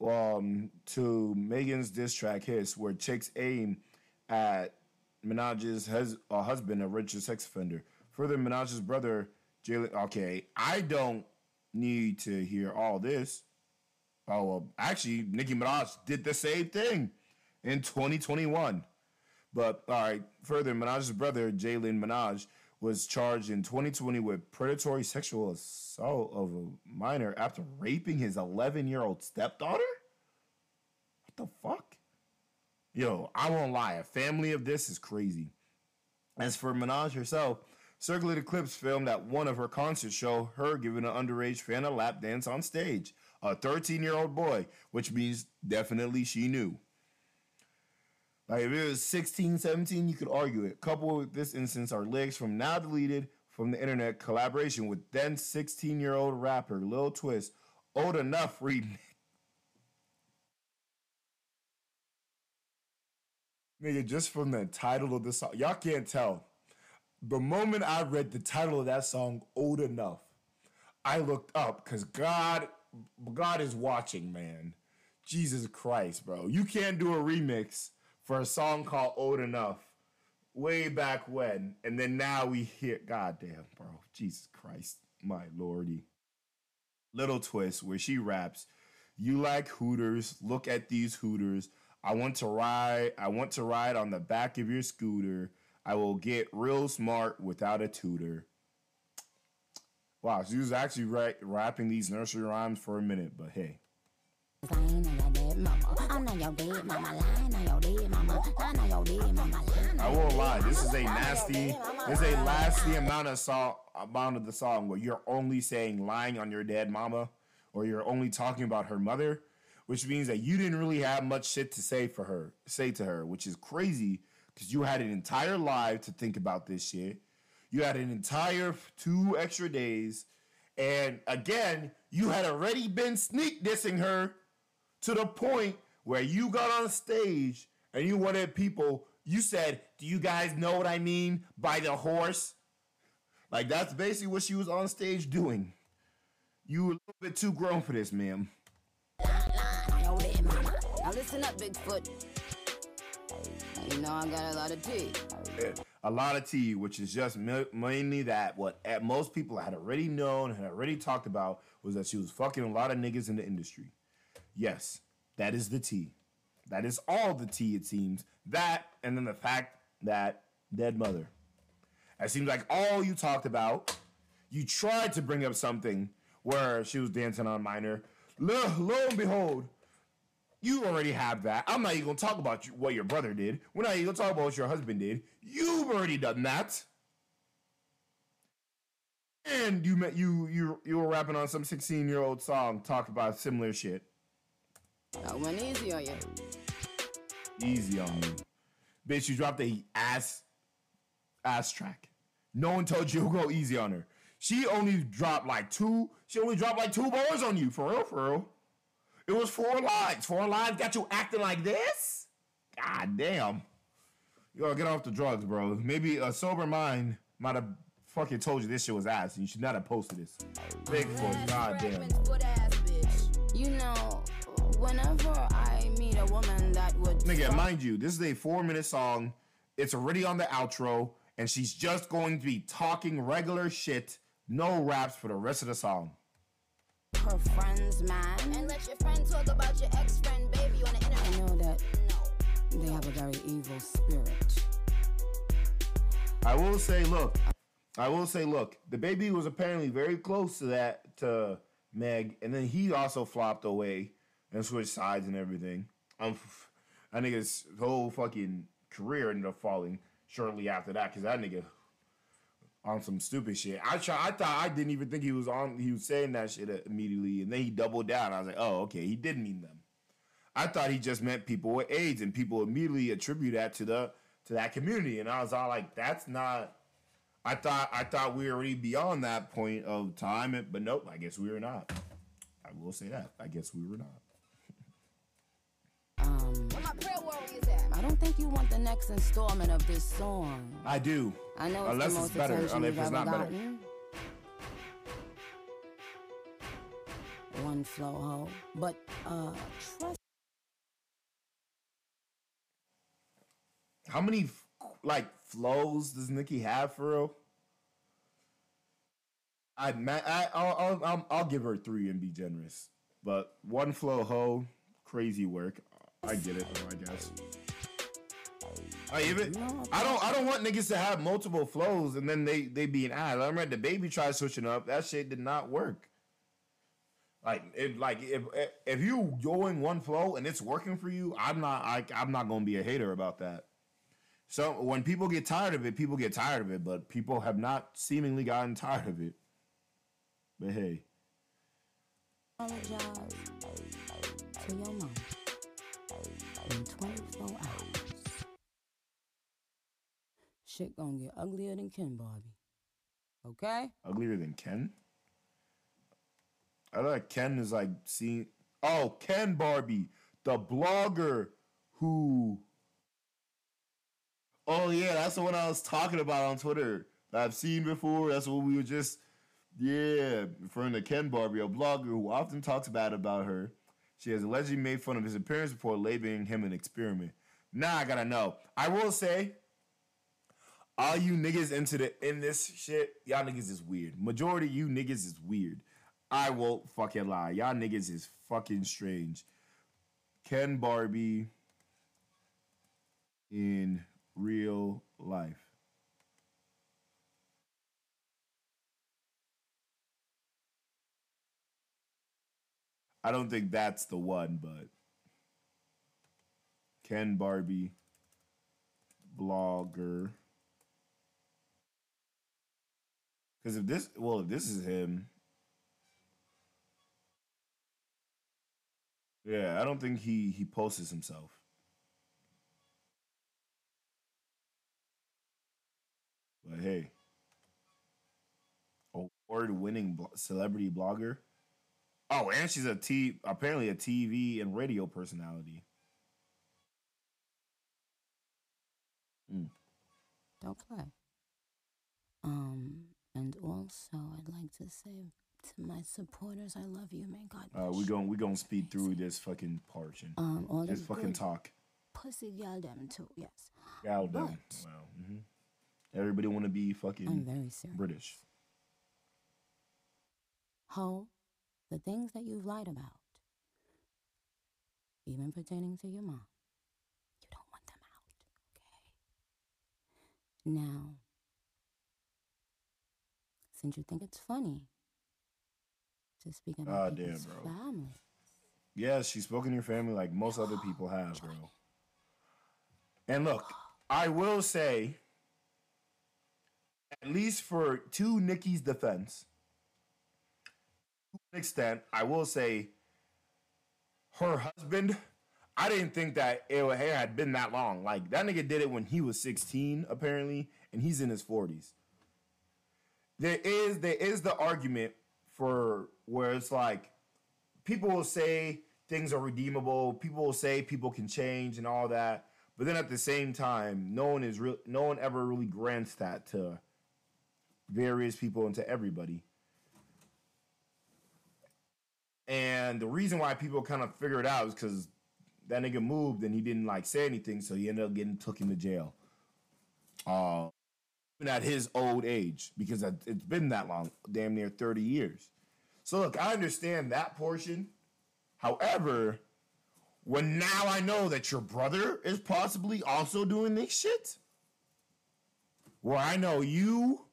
um, to Megan's diss track hits, where chicks aim at Minaj's hus- uh, husband, a registered sex offender. Further, Minaj's brother, Jalen. Okay, I don't need to hear all this. Oh well, actually, Nicki Minaj did the same thing in 2021. But all right, further, Minaj's brother, Jalen Minaj, was charged in 2020 with predatory sexual assault of a minor after raping his 11 year old stepdaughter. What the fuck? Yo, I won't lie, a family of this is crazy. As for Minaj herself, circulated clips filmed at one of her concerts show her giving an underage fan a lap dance on stage. A 13 year old boy, which means definitely she knew. Like if it was 16, 17, you could argue it. Coupled with this instance are lyrics from now deleted from the internet collaboration with then 16 year old rapper Lil Twist, Old Enough remix. Nigga, just from the title of the song, y'all can't tell. The moment I read the title of that song, Old Enough, I looked up because God, God is watching, man. Jesus Christ, bro. You can't do a remix for a song called Old Enough way back when. And then now we hear, goddamn, bro. Jesus Christ, my lordy. Little twist where she raps, You like Hooters, look at these Hooters. I want to ride, I want to ride on the back of your scooter. I will get real smart without a tutor. Wow, she was actually ra- rapping these nursery rhymes for a minute, but hey. I on won't lie. This is a nasty. This is a nasty amount of song, amount of the song where you're only saying lying on your dead mama, or you're only talking about her mother, which means that you didn't really have much shit to say for her, say to her, which is crazy because you had an entire life to think about this shit. You had an entire two extra days, and again, you had already been sneak dissing her to the point where you got on stage and you wanted people, you said, Do you guys know what I mean by the horse? Like, that's basically what she was on stage doing. You were a little bit too grown for this, ma'am. Yo, there, mama. Now listen up, Bigfoot. You know I got a lot of tea. A lot of tea, which is just mainly that what at most people had already known, had already talked about, was that she was fucking a lot of niggas in the industry. Yes, that is the tea. That is all the tea, it seems. That, and then the fact that dead mother. It seems like all you talked about, you tried to bring up something where she was dancing on minor. Lo, lo and behold, you already have that. I'm not even gonna talk about you, what your brother did. We're not even gonna talk about what your husband did. You've already done that. And you met you you you were rapping on some 16 year old song talking about similar shit. I went easy on you. Easy on you. Bitch, you dropped a ass ass track. No one told you to go easy on her. She only dropped like two, she only dropped like two bars on you, for real, for real. It was four lines. Four lines got you acting like this? God damn. You gotta get off the drugs, bro. Maybe a sober mind might have fucking told you this shit was ass you should not have posted this. Bigfoot, god damn. You know, whenever I meet a woman that would. Nigga, mind you, this is a four minute song. It's already on the outro, and she's just going to be talking regular shit, no raps for the rest of the song. Her friend's man. And let your friend talk about your ex friend, baby, on the internet. I know that they have a very evil spirit. I will say, look, I will say, look, DaBaby was apparently very close to that to Meg, and then he also flopped away and switched sides and everything. Um, I think his whole fucking career ended up falling shortly after that because that nigga on some stupid shit. I try, I thought I didn't even think he was on. He was saying that shit immediately, and then he doubled down. I was like, oh, okay, he did mean them. I thought he just meant people with AIDS, and people immediately attribute that to the to that community. And I was all like, that's not. I thought I thought we were already beyond that point of time, but nope. I guess we were not. I will say that. I guess we were not. Um, Where my prayer warriors at? I don't think you want the next installment of this song. I do. I know it's Unless the it's most better, attention unless you've it's ever not better. gotten. One flow ho, but uh, trust. How many like flows does Nicki have for real? I I I'll, I'll, I'll I'll give her three and be generous, but one flow ho, crazy work. I get it, though, I guess. I even I don't I don't want niggas to have multiple flows and then they they be an ad. I remember DaBaby tried switching up. That shit did not work. Like it like if if you going one flow and it's working for you, I'm not I, I'm not gonna be a hater about that. So when people get tired of it, people get tired of it, but people have not seemingly gotten tired of it. But hey, apologize to your mom in 24 Shit gonna get uglier than Ken Barbie. Okay? uglier than Ken. I thought Ken is like seeing. Oh, Ken Barbie, the blogger who. Oh yeah, that's the one I was talking about on Twitter. I've seen before. That's what we were just. Yeah, referring to Ken Barbie, a blogger who often talks bad about her. She has allegedly made fun of his appearance before labeling him an experiment. Now I gotta know. I will say, all you niggas into the in this shit, y'all niggas is weird. Majority of you niggas is weird. I won't fucking lie. Y'all niggas is fucking strange. Ken Barbie in real life. I don't think that's the one, but Ken Barbie blogger. Because if this, well, if this is him, yeah, I don't think he he posts himself. But hey, award-winning celebrity blogger. Oh, and she's a t apparently a TV and radio personality. Don't play. Um, and also, I'd like to say to my supporters, I love you. May God Uh, we gon' we gonna speed through this fucking portion. Um, all the fucking good talk. pussy gal them too. Yes, Gal them. But- Wow. hmm Everybody want to be fucking I'm very serious. British. Ho, the things that you've lied about, even pertaining to your mom, you don't want them out, okay? Now, since you think it's funny to speak about Ah, damn, bro. family, Yeah, she's spoken to your family like most other people have, bro. And look, I will say, at least for to Nicki's defense, to an extent, I will say her husband, I didn't think that it had been that long. Like that nigga did it when he was 16, apparently, and he's in his 40s. There is there is the argument for where it's like people will say things are redeemable, people will say people can change and all that, but then at the same time, no one is real no one ever really grants that to various people and to everybody. And the reason why people kind of figure it out is because that nigga moved and he didn't like say anything, so he ended up getting took into jail. Uh, at his old age, because it- it's been that long, damn near 30 years. So look, I understand that portion. However, when now I know that your brother is possibly also doing this shit, where I know you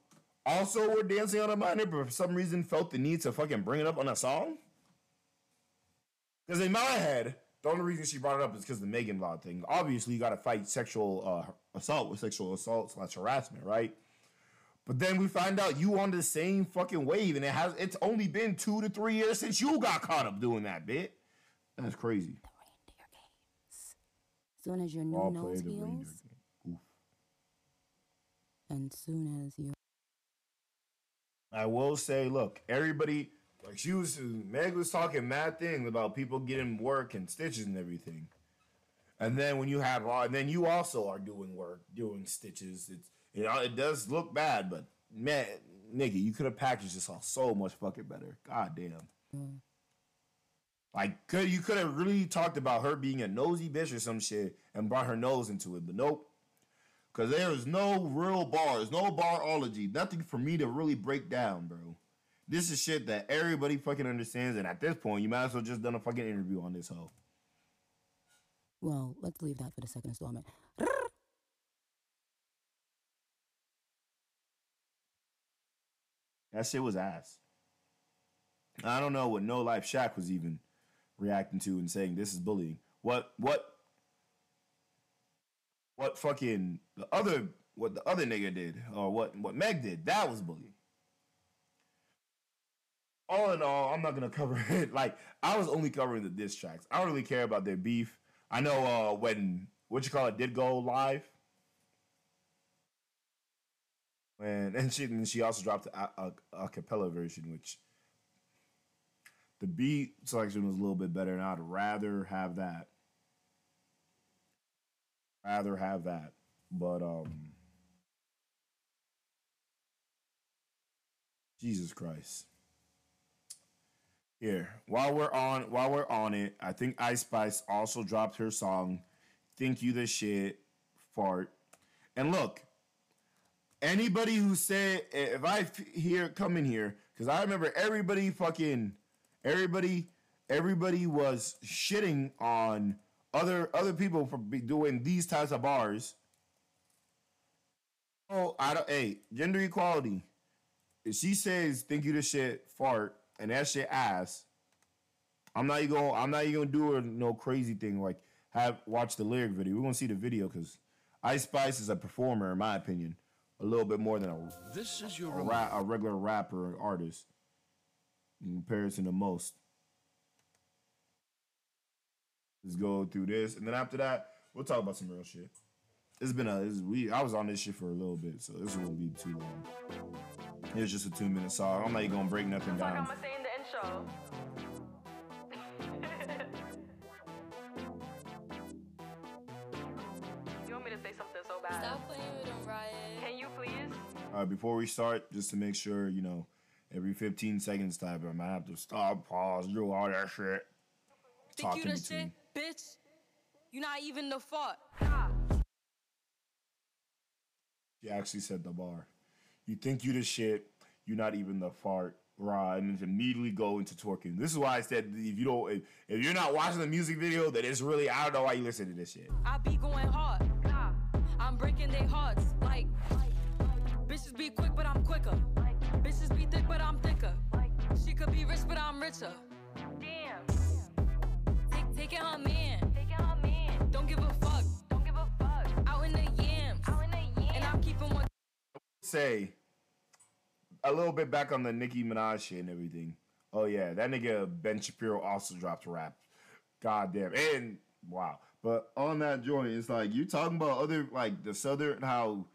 also were dancing on a minor, but for some reason felt the need to fucking bring it up on a song. Because in my head, the only reason she brought it up is because the Megan Law thing. Obviously, you got to fight sexual uh, assault with sexual assault slash harassment, right? But then we find out you on the same fucking wave, and it has it's only been two to three years since you got caught up doing that bit. That's crazy. Soon as your new All nose heals, and soon as you I will say, look, everybody like she was Meg was talking mad things about people getting work and stitches and everything. And then when you have uh, and then you also are doing work, doing stitches. It's you know, it does look bad, but man, nigga, you could have packaged this all so much fucking better. God damn. Mm. Like could you could have really talked about her being a nosy bitch or some shit and brought her nose into it, but nope. Cause there is no real bars, no barology, nothing for me to really break down, bro. This is shit that everybody fucking understands, and at this point, you might as well just done a fucking interview on this hoe. well, let's leave that for the second installment. That shit was ass. I don't know what No Life Shaq was even reacting to and saying this is bullying. What what what fucking the other what the other nigga did or what what Meg did, that was bullying. All in all, I'm not gonna cover it. Like I was only covering the diss tracks. I don't really care about their beef. I know uh when what you call it did go live. And and she and she also dropped a, a, a cappella version, which the beat selection was a little bit better, and I'd rather have that. Rather have that, but um, Jesus Christ. Here, while we're on, while we're on it, I think Ice Spice also dropped her song, "Think You the Shit," fart, and look, anybody who said if I hear come in here because I remember everybody fucking everybody everybody was shitting on other other people for doing these types of bars. Oh, I don't. Hey, gender equality. If she says "thank you" to shit fart and that shit ass, I'm not even gonna. I'm not even gonna do a, no crazy thing like have watch the lyric video. We're gonna see the video because Ice Spice is a performer, in my opinion, a little bit more than a This is your a, ra- a regular rapper or artist in comparison to most. Let's go through this, and then after that, we'll talk about some real shit. It's been a it's, we. I was on this shit for a little bit, so this won't be too long. It's just a two minute song. I'm not even gonna break nothing Like down. I'ma say in the intro. you want me to say something so bad? Stop playing with them, Riot. Can you please? All right, before we start, just to make sure, you know, every 15 seconds type, I might have to stop, pause, do all that shit. Think Talk you in the between. shit, bitch? You're not even the fuck. She actually said the bar. You think you the shit, you're not even the fart. Right, and then immediately go into twerking. This is why I said if you don't, if, if you're not watching the music video, that it's really I don't know why you listen to this shit. I be going hard. I'm breaking their hearts. Like, bitches be quick, but I'm quicker. Bitches be thick, but I'm thicker. She could be rich, but I'm richer. Damn. Take, taking her man. Taking her man. Don't give a Say a little bit back on the Nicki Minaj shit and everything. Oh yeah, that nigga Ben Shapiro also dropped rap. God damn, and wow. But on that joint, it's like you talking about other like the southern how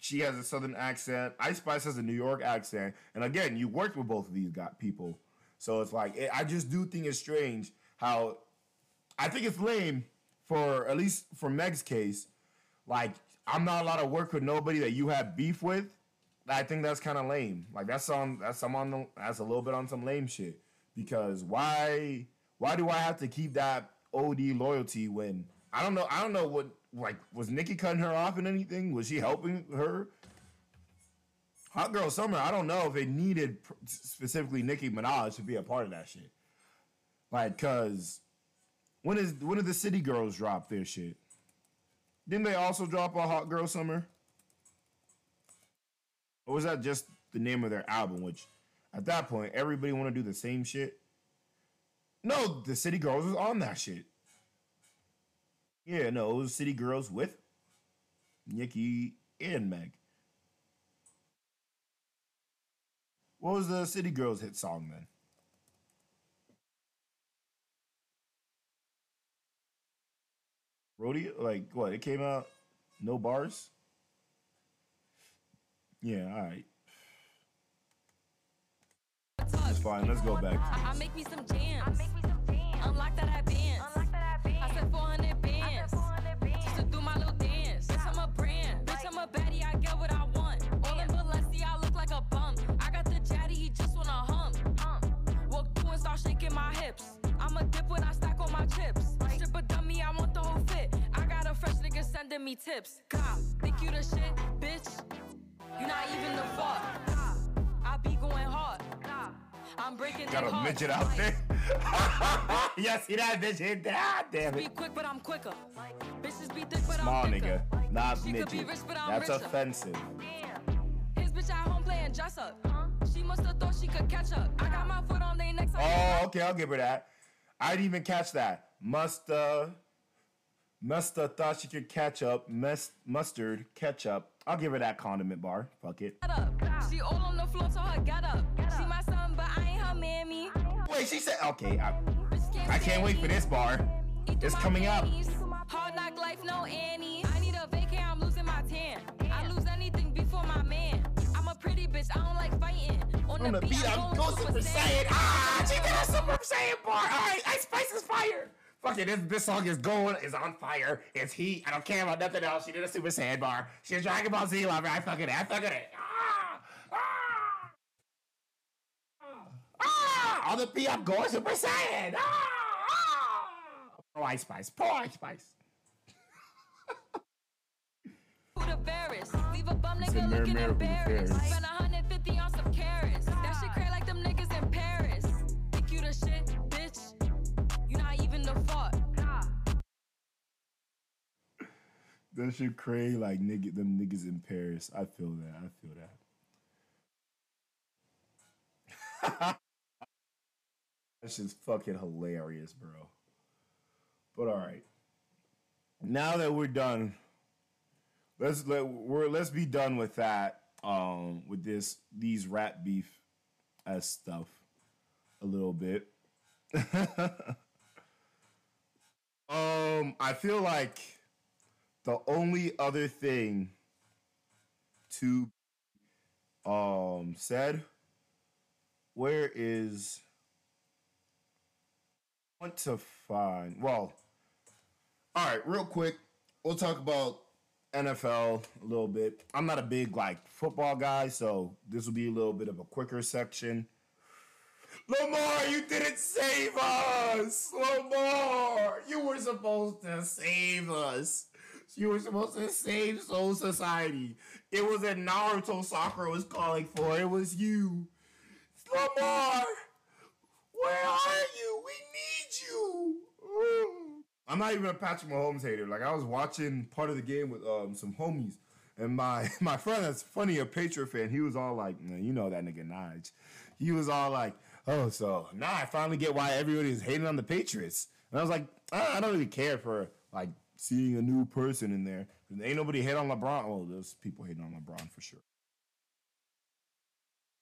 she has a southern accent. Ice Spice has a New York accent, and again, you worked with both of these got people, so it's like it, I just do think it's strange how I think it's lame for at least for Meg's case. Like I'm not allowed to work with nobody that you have beef with. I think that's kind of lame. Like that's on that's some on the, that's a little bit on some lame shit. Because why why do I have to keep that OD loyalty when I don't know I don't know what like was Nicki cutting her off in anything? Was she helping her? Hot Girl Summer, I don't know if it needed specifically Nicki Minaj to be a part of that shit. Like, cause when is when did the City Girls drop their shit? Didn't they also drop a Hot Girl Summer? Or was that just the name of their album? Which at that point everybody want to do the same shit. No, the City Girls was on that shit. Yeah, no, it was City Girls with Nicki and Meg. What was the City Girls hit song then? Rodeo? Like what? It came out no bars? Yeah, alright. It's fine. Let's go back. I, I make me some jams. Unlock that I bands. I said 400 bands. Just to do my little dance. Bitch, I'm a brand. Bitch, I'm a baddie. I get what I want. All in I look like a bum. I got the he just wanna hump. Walk through and start shaking my hips. I'm a dip when I stack on my chips. Strip a dummy, I want the whole fit. I got a fresh nigga sending me tips. God, think you the shit? You not even the fuck. I be going hard. I'm breaking Got their a hearts. midget out there. yeah, see that midget? Ah, damn Be it. quick, but I'm quicker. Bitches be thick, but Small I'm thicker. nigga, not She could midget. rich, That's richer. offensive. His bitch at home playing dress up. She must have thought she could catch up. I got my foot on their necks. Oh, okay, I'll give her that. I didn't even catch that. Musta, musta thought she could catch up. Must, mustard, ketchup. I'll give her that condiment bar. Fuck it. She all on the floor, told her get up. She my son, but I ain't her mammy. Wait, she said, okay, I, I can't wait for this bar. It's coming up. Hard knock life, no Annie. I need a vacay, I'm losing my tan. I lose anything before my man. I'm a pretty bitch, I don't like fighting. On, On the beat, I'm go Super Saiyan. Ah, she did a Super Saiyan bar. All right, Ice Spice is fire. Fuck it, this, this song is going, is on fire. It's heat. I don't care about nothing else. She did a Super Saiyan bar. She's a Dragon Ball Z lover. I fucking it. I fucking it. Ah, ah, ah. On the beat, I'm going Super Saiyan. Ah, ah. Poor Ice Spice. Poor Ice Spice. Who the? Leave a bum nigga looking mirror, who the embarrassed. fairest? Spend 150 on some carrots. That shit cray like them niggas That shit cray like nigga, them niggas in Paris. I feel that. I feel that. That shit's fucking hilarious, bro. But all right, now that we're done, let's let we're let's be done with that. Um, with this these rat beef as stuff a little bit. um, I feel like the only other thing to um said where is I want to find well all right real quick we'll talk about NFL a little bit. I'm not a big like football guy so this will be a little bit of a quicker section. Lamar you didn't save us! Lamar you were supposed to save us you were supposed to save Soul Society. It was a Naruto Sakura was calling for. It was you. Lamar, where are you? We need you. Mm. I'm not even a Patrick Mahomes hater. Like I was watching part of the game with um, some homies, and my my friend that's funny a Patriot fan. He was all like, "Man, "You know that nigga Nige." He was all like, "Oh, so now I finally get why everybody is hating on the Patriots." And I was like, I, I don't really care for like seeing a new person in there. Ain't nobody hate on LeBron. Well, there's people hating on LeBron for sure.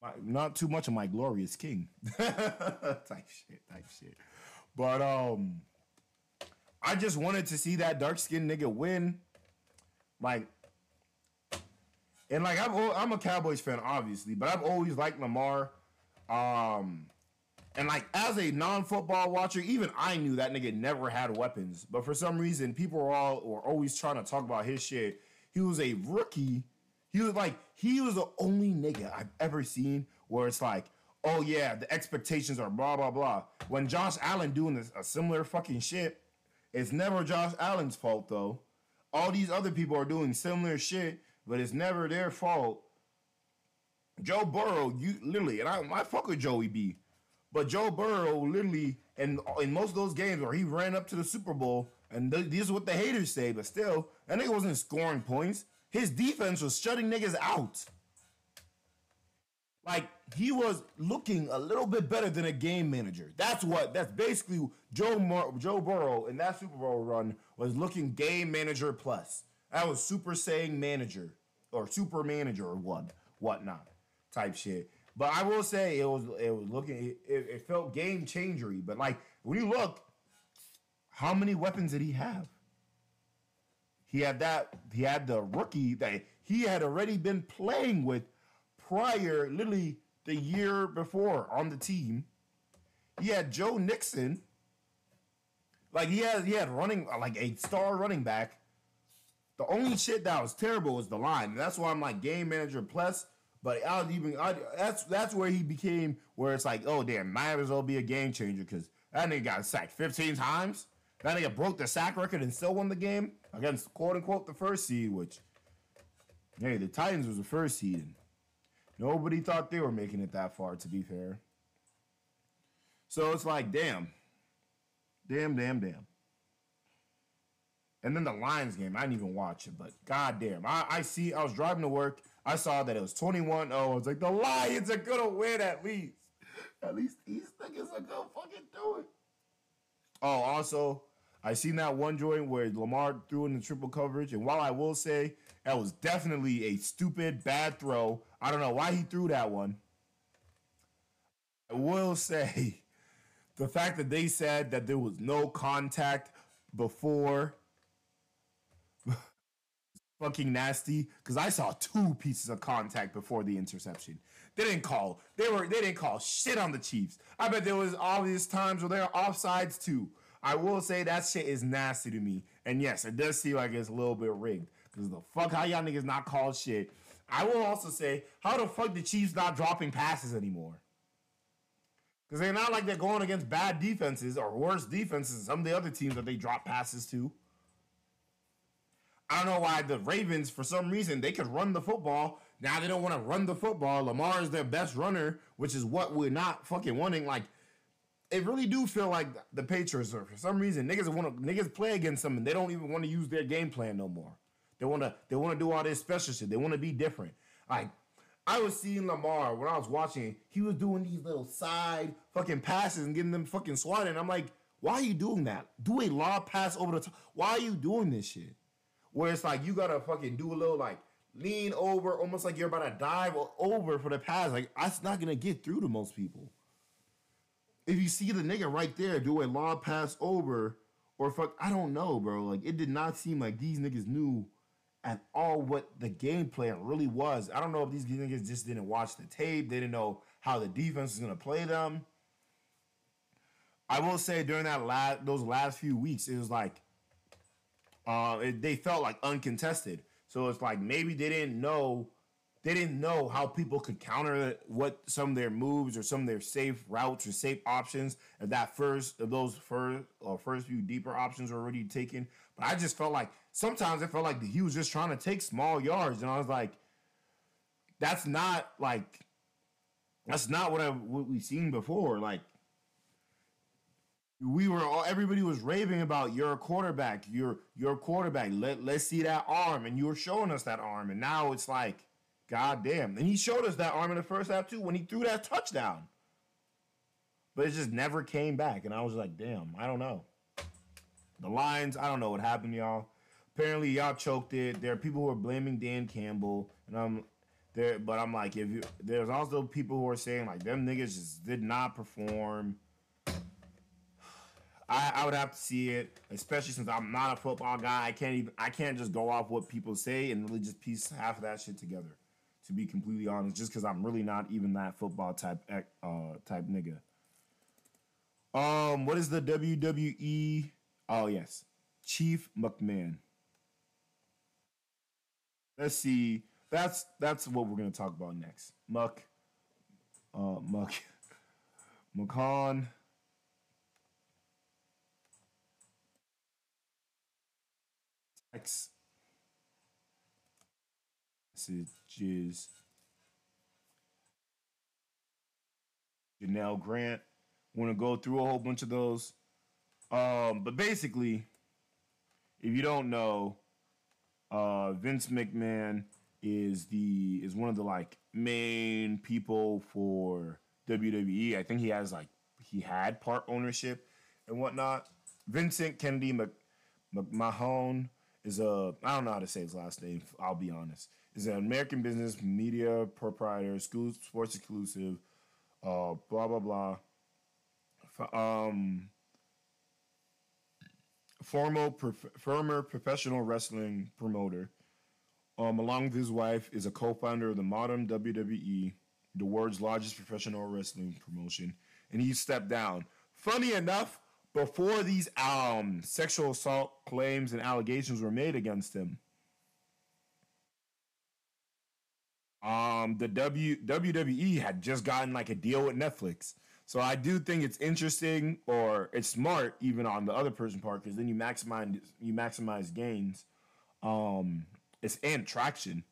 My- not too much of my glorious king type shit, type shit. But um, I just wanted to see that dark skinned nigga win. Like, and like I'm I'm a Cowboys fan, obviously, but I've always liked Lamar. Um, and like as a non-football watcher, even I knew that nigga never had weapons. But for some reason, people were all were always trying to talk about his shit. He was a rookie. He was like he was the only nigga I've ever seen where it's like, oh yeah, the expectations are blah blah blah. When Josh Allen doing this a similar fucking shit, it's never Josh Allen's fault though. All these other people are doing similar shit, but it's never their fault. Joe Burrow, you literally, and I, I fuck with Joey B, but Joe Burrow literally, and in most of those games where he ran up to the Super Bowl, and th- these are what the haters say, but still, that nigga wasn't scoring points. His defense was shutting niggas out. Like he was looking a little bit better than a game manager. That's what. That's basically Joe Mar- Joe Burrow in that Super Bowl run was looking game manager plus. That was super saying manager or super manager or what whatnot type shit. But I will say it was it was looking it, it, felt game changery. But like when you look, how many weapons did he have? He had that. He had the rookie that he had already been playing with prior, literally the year before on the team. He had Joe Mixon. Like he had he had running like a star running back. The only shit that was terrible was the line. And That's why I'm like game manager plus. But I was even I, that's that's where he became where it's like, oh damn, might as well be a game changer because that nigga got sacked 15 times. That nigga broke the sack record and still won the game against quote unquote the first seed, which hey, the Titans was the first seed. Nobody thought they were making it that far, to be fair. So it's like, damn. Damn, damn, damn. And then the Lions game, I didn't even watch it, but goddamn. I, I see, I was driving to work. I saw that it was 21 0. I was like, the Lions are going to win at least. At least these niggas are going to fucking do it. Oh, also, I seen that one joint where Lamar threw in the triple coverage. And while I will say that was definitely a stupid, bad throw, I don't know why he threw that one. I will say the fact that they said that there was no contact before fucking nasty because I saw two pieces of contact before the interception. They didn't call. They were. They didn't call shit on the Chiefs. I bet there was obvious times where they're offsides too. I will say that shit is nasty to me. And yes, it does seem like it's a little bit rigged. Cause the fuck how y'all niggas not call shit. I will also say how the fuck the Chiefs not dropping passes anymore. Cause they're not like they're going against bad defenses or worse defenses some of the other teams that they drop passes to. I don't know why the Ravens, for some reason, they could run the football. Now they don't want to run the football. Lamar is their best runner, which is what we're not fucking wanting. Like, it really do feel like the Patriots are for some reason niggas want to niggas play against them and they don't even want to use their game plan no more. They want to they want to do all this special shit. They want to be different. Like I was seeing Lamar when I was watching. He was doing these little side fucking passes and getting them fucking swatted. And I'm like, why are you doing that? Do a lob pass over the top. Why are you doing this shit? Where it's like you gotta fucking do a little like lean over, almost like you're about to dive over for the pass. Like that's not gonna get through to most people. If you see the nigga right there do a lob pass over, or fuck, I don't know, bro. Like it did not seem like these niggas knew at all what the game plan really was. I don't know if these niggas just didn't watch the tape. They didn't know how the defense was gonna play them. I will say during that last those last few weeks, it was like uh, it, they felt like uncontested. So it's like maybe they didn't know they didn't know how people could counter what some of their moves or some of their safe routes or safe options if that first if those first or first few deeper options were already taken. But I just felt like sometimes it felt like he was just trying to take small yards, and I was like, that's not like that's not what I what we've seen before. Like we were all everybody was raving about your quarterback, your your quarterback. Let let's see that arm, and you were showing us that arm, and now it's like, god damn. And he showed us that arm in the first half too when he threw that touchdown. But it just never came back, and I was like, damn, I don't know. The Lions, I don't know what happened, y'all. Apparently, y'all choked it. There are people who are blaming Dan Campbell, and I'm there, but I'm like, if you, there's also people who are saying like them niggas just did not perform. I, I would have to see it, especially since I'm not a football guy. I can't even I can't just go off what people say and really just piece half of that shit together. To be completely honest, just because I'm really not even that football type uh type nigga. Um, what is the WWE? Oh yes, Chief McMahon. Let's see. That's that's what we're gonna talk about next. Muck, uh, Muck, McCon. Text messages. Janelle Grant. Want to go through a whole bunch of those. Um, but basically, if you don't know, uh, Vince McMahon is the is one of the like main people for WWE. I think he has like he had part ownership and whatnot. Vincent Kennedy Mc, McMahon is a I don't know how to say his last name. I'll be honest. Is an American business media proprietor, school sports exclusive, uh, blah blah blah. F- Um, former prof- former professional wrestling promoter. Um, along with his wife, is a co-founder of the modern WWE, the world's largest professional wrestling promotion, and he stepped down. Funny enough, before these um sexual assault claims and allegations were made against him, um the W WWE had just gotten like a deal with Netflix. So I do think it's interesting or it's smart even on the other person part because then you maximize you maximize gains. Um it's and traction.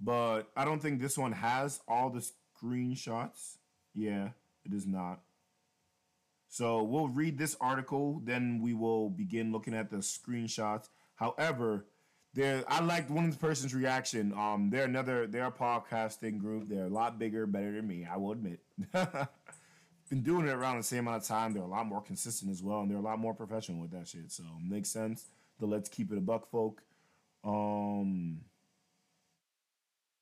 But I don't think this one has all the screenshots. Yeah, it is not. So we'll read this article, then we will begin looking at the screenshots. However, there I liked one of the person's reaction. Um, they're another they're a podcasting group. They're a lot bigger, better than me. I will admit. Been doing it around the same amount of time. They're a lot more consistent as well, and they're a lot more professional with that shit. So makes sense. The let's keep it a buck folk. Um,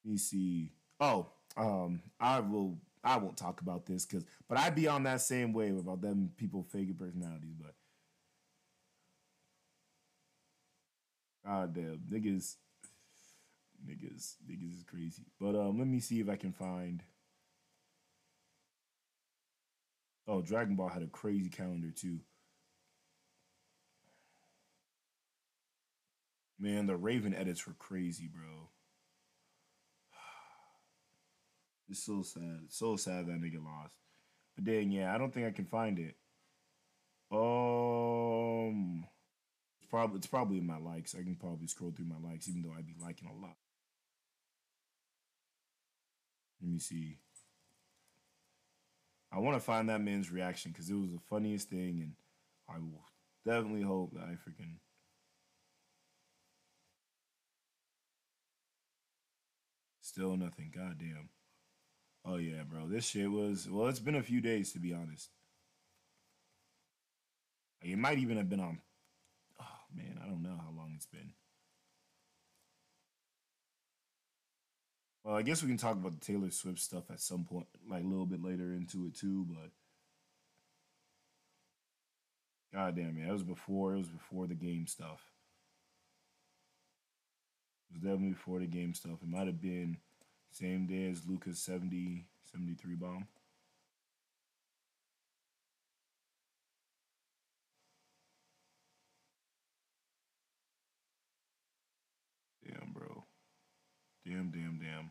let me see. Oh, um, I will. I won't talk about this because, but I'd be on that same wave about them people faking personalities. But God damn, niggas, niggas, niggas is crazy. But um, let me see if I can find. Oh, Dragon Ball had a crazy calendar too. Man, the Raven edits were crazy, bro. It's so sad. It's so sad that nigga lost. But then, yeah, I don't think I can find it. Um, it's probably it's probably in my likes. I can probably scroll through my likes, even though I'd be liking a lot. Let me see. I want to find that man's reaction because it was the funniest thing, and I will definitely hope that I freaking. Still nothing. Goddamn. Oh yeah, bro. This shit was well. It's been a few days to be honest. It might even have been on. Oh man, I don't know how long it's been. Well, I guess we can talk about the Taylor Swift stuff at some point, like a little bit later into it too. But God damn it, it was before. It was before the game stuff. It was definitely before the game stuff. It might have been same day as Luka's 70, 73 bomb. Damn, bro. Damn, damn, damn.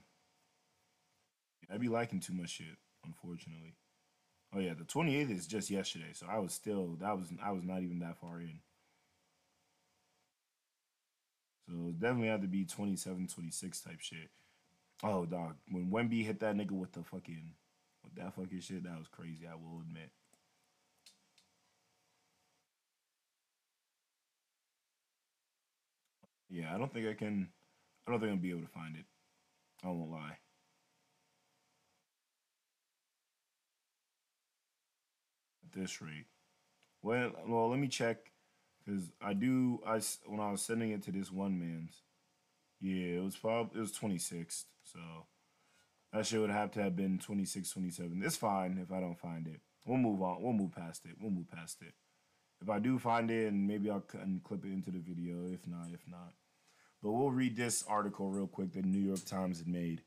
I be liking too much shit, unfortunately. Oh yeah, the 28th is just yesterday, so I was still that was I was not even that far in. So definitely had to be 27, 26 type shit. Oh dog, when Wemby hit that nigga with the fucking with that fucking shit, that was crazy, I will admit. Yeah, I don't think I can I don't think I'll be able to find it. I won't lie. At this rate. Well, well, let me check because I do. I when I was sending it to this one man's, yeah, it was probably it was twenty sixth. So that shit would have to have been 26, 27. It's fine if I don't find it. We'll move on. We'll move past it. We'll move past it. If I do find it, and maybe I'll clip it into the video. If not, if not. But we'll read this article real quick that New York Times had made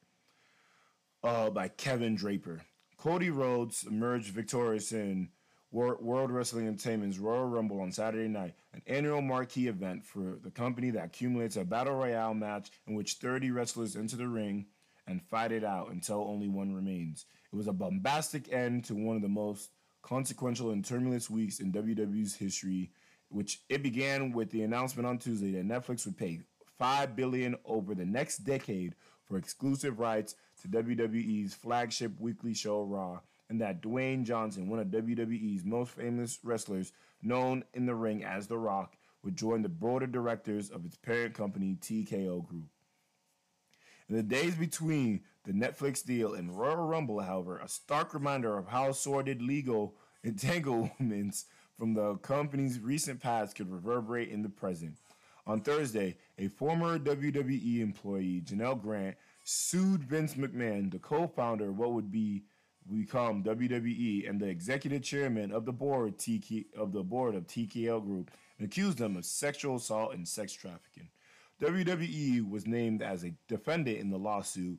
uh, by Kevin Draper. Cody Rhodes emerged victorious in Wor- World Wrestling Entertainment's Royal Rumble on Saturday night, an annual marquee event for the company that accumulates a battle royale match in which 30 wrestlers enter the ring and fight it out until only one remains. It was a bombastic end to one of the most consequential and tumultuous weeks in WWE's history, which it began with the announcement on Tuesday that Netflix would pay 5 billion over the next decade for exclusive rights to WWE's flagship weekly show Raw, and that Dwayne Johnson, one of WWE's most famous wrestlers, known in the ring as The Rock, would join the board of directors of its parent company TKO Group. The days between the Netflix deal and Royal Rumble, however, a stark reminder of how sordid legal entanglements from the company's recent past could reverberate in the present. On Thursday, a former WWE employee, Janelle Grant, sued Vince McMahon, the co-founder of what would be become WWE and the executive chairman of the board TK, of the board of TKO Group, and accused them of sexual assault and sex trafficking. WWE was named as a defendant in the lawsuit,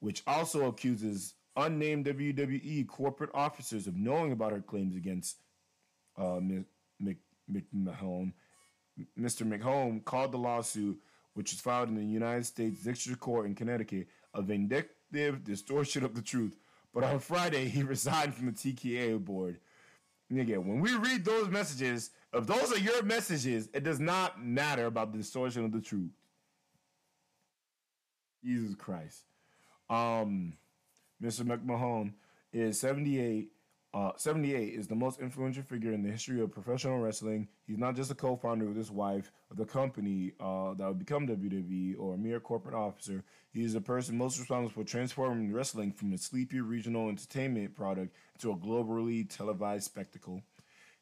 which also accuses unnamed WWE corporate officers of knowing about her claims against uh, McMahon. Mr. McHome called the lawsuit, which was filed in the United States District Court in Connecticut, a vindictive distortion of the truth. But on Friday, he resigned from the TKA board. Nigga, when we read those messages, if those are your messages, it does not matter about the distortion of the truth. Jesus Christ. Um, Mr. McMahon is 78. Uh, 78 is the most influential figure in the history of professional wrestling. He's not just a co-founder with his wife of the company uh, that would become WWE or a mere corporate officer. He is the person most responsible for transforming wrestling from a sleepy regional entertainment product into a globally televised spectacle.